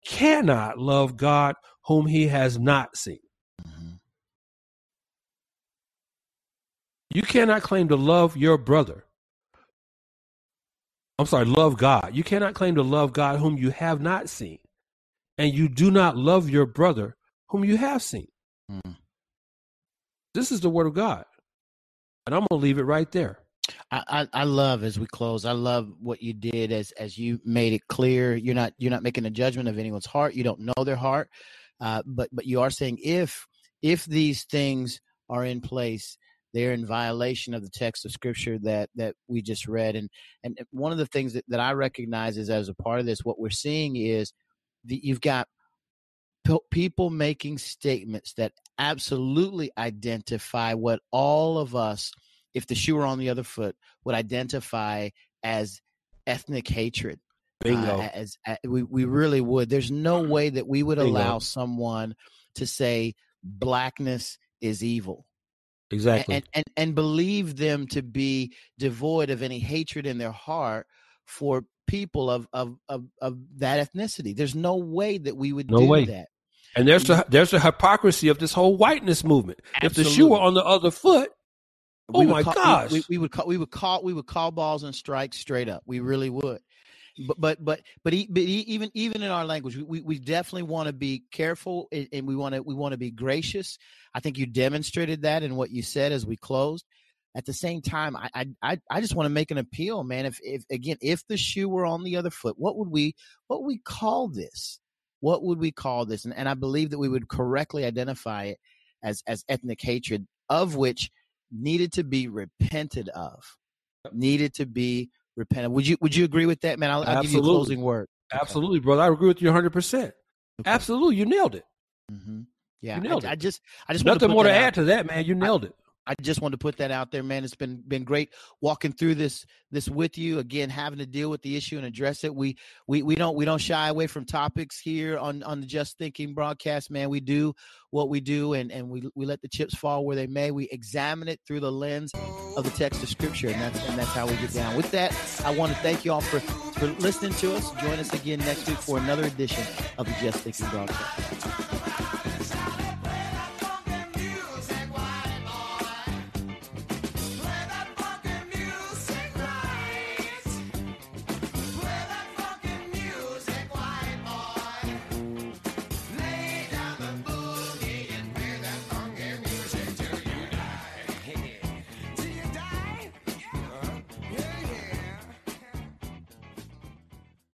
cannot love God whom he has not seen. You cannot claim to love your brother I'm sorry, love God. You cannot claim to love God whom you have not seen, and you do not love your brother whom you have seen. Mm. This is the word of God, and I'm gonna leave it right there. I, I, I love as we close. I love what you did as as you made it clear. You're not you're not making a judgment of anyone's heart. You don't know their heart, uh, but but you are saying if if these things are in place, they're in violation of the text of scripture that that we just read and and one of the things that, that i recognize is as a part of this what we're seeing is that you've got people making statements that absolutely identify what all of us if the shoe were on the other foot would identify as ethnic hatred Bingo. Uh, as, as we, we really would there's no way that we would Bingo. allow someone to say blackness is evil Exactly. And, and and believe them to be devoid of any hatred in their heart for people of of of, of that ethnicity. There's no way that we would no do way. that. And there's a there's a hypocrisy of this whole whiteness movement. Absolutely. If the shoe were on the other foot, oh my call, gosh, we, we, would call we would call we would call balls and strikes straight up. We really would but but but but, but even even in our language we, we definitely want to be careful and we want to we want to be gracious. I think you demonstrated that in what you said as we closed. At the same time i i i just want to make an appeal man. If if again if the shoe were on the other foot what would we what would we call this? What would we call this? And, and i believe that we would correctly identify it as as ethnic hatred of which needed to be repented of needed to be repentant. Would you Would you agree with that, man? I'll, I'll give you a closing word. Absolutely, brother. I agree with you 100. percent Absolutely, you nailed it. Mm-hmm. Yeah, you nailed I, it. I just, I just nothing more to add to that, man. You nailed it. I just wanted to put that out there, man. It's been been great walking through this this with you. Again, having to deal with the issue and address it. We we we don't we don't shy away from topics here on on the Just Thinking broadcast, man. We do what we do, and and we we let the chips fall where they may. We examine it through the lens of the text of Scripture, and that's and that's how we get down. With that, I want to thank you all for for listening to us. Join us again next week for another edition of the Just Thinking broadcast.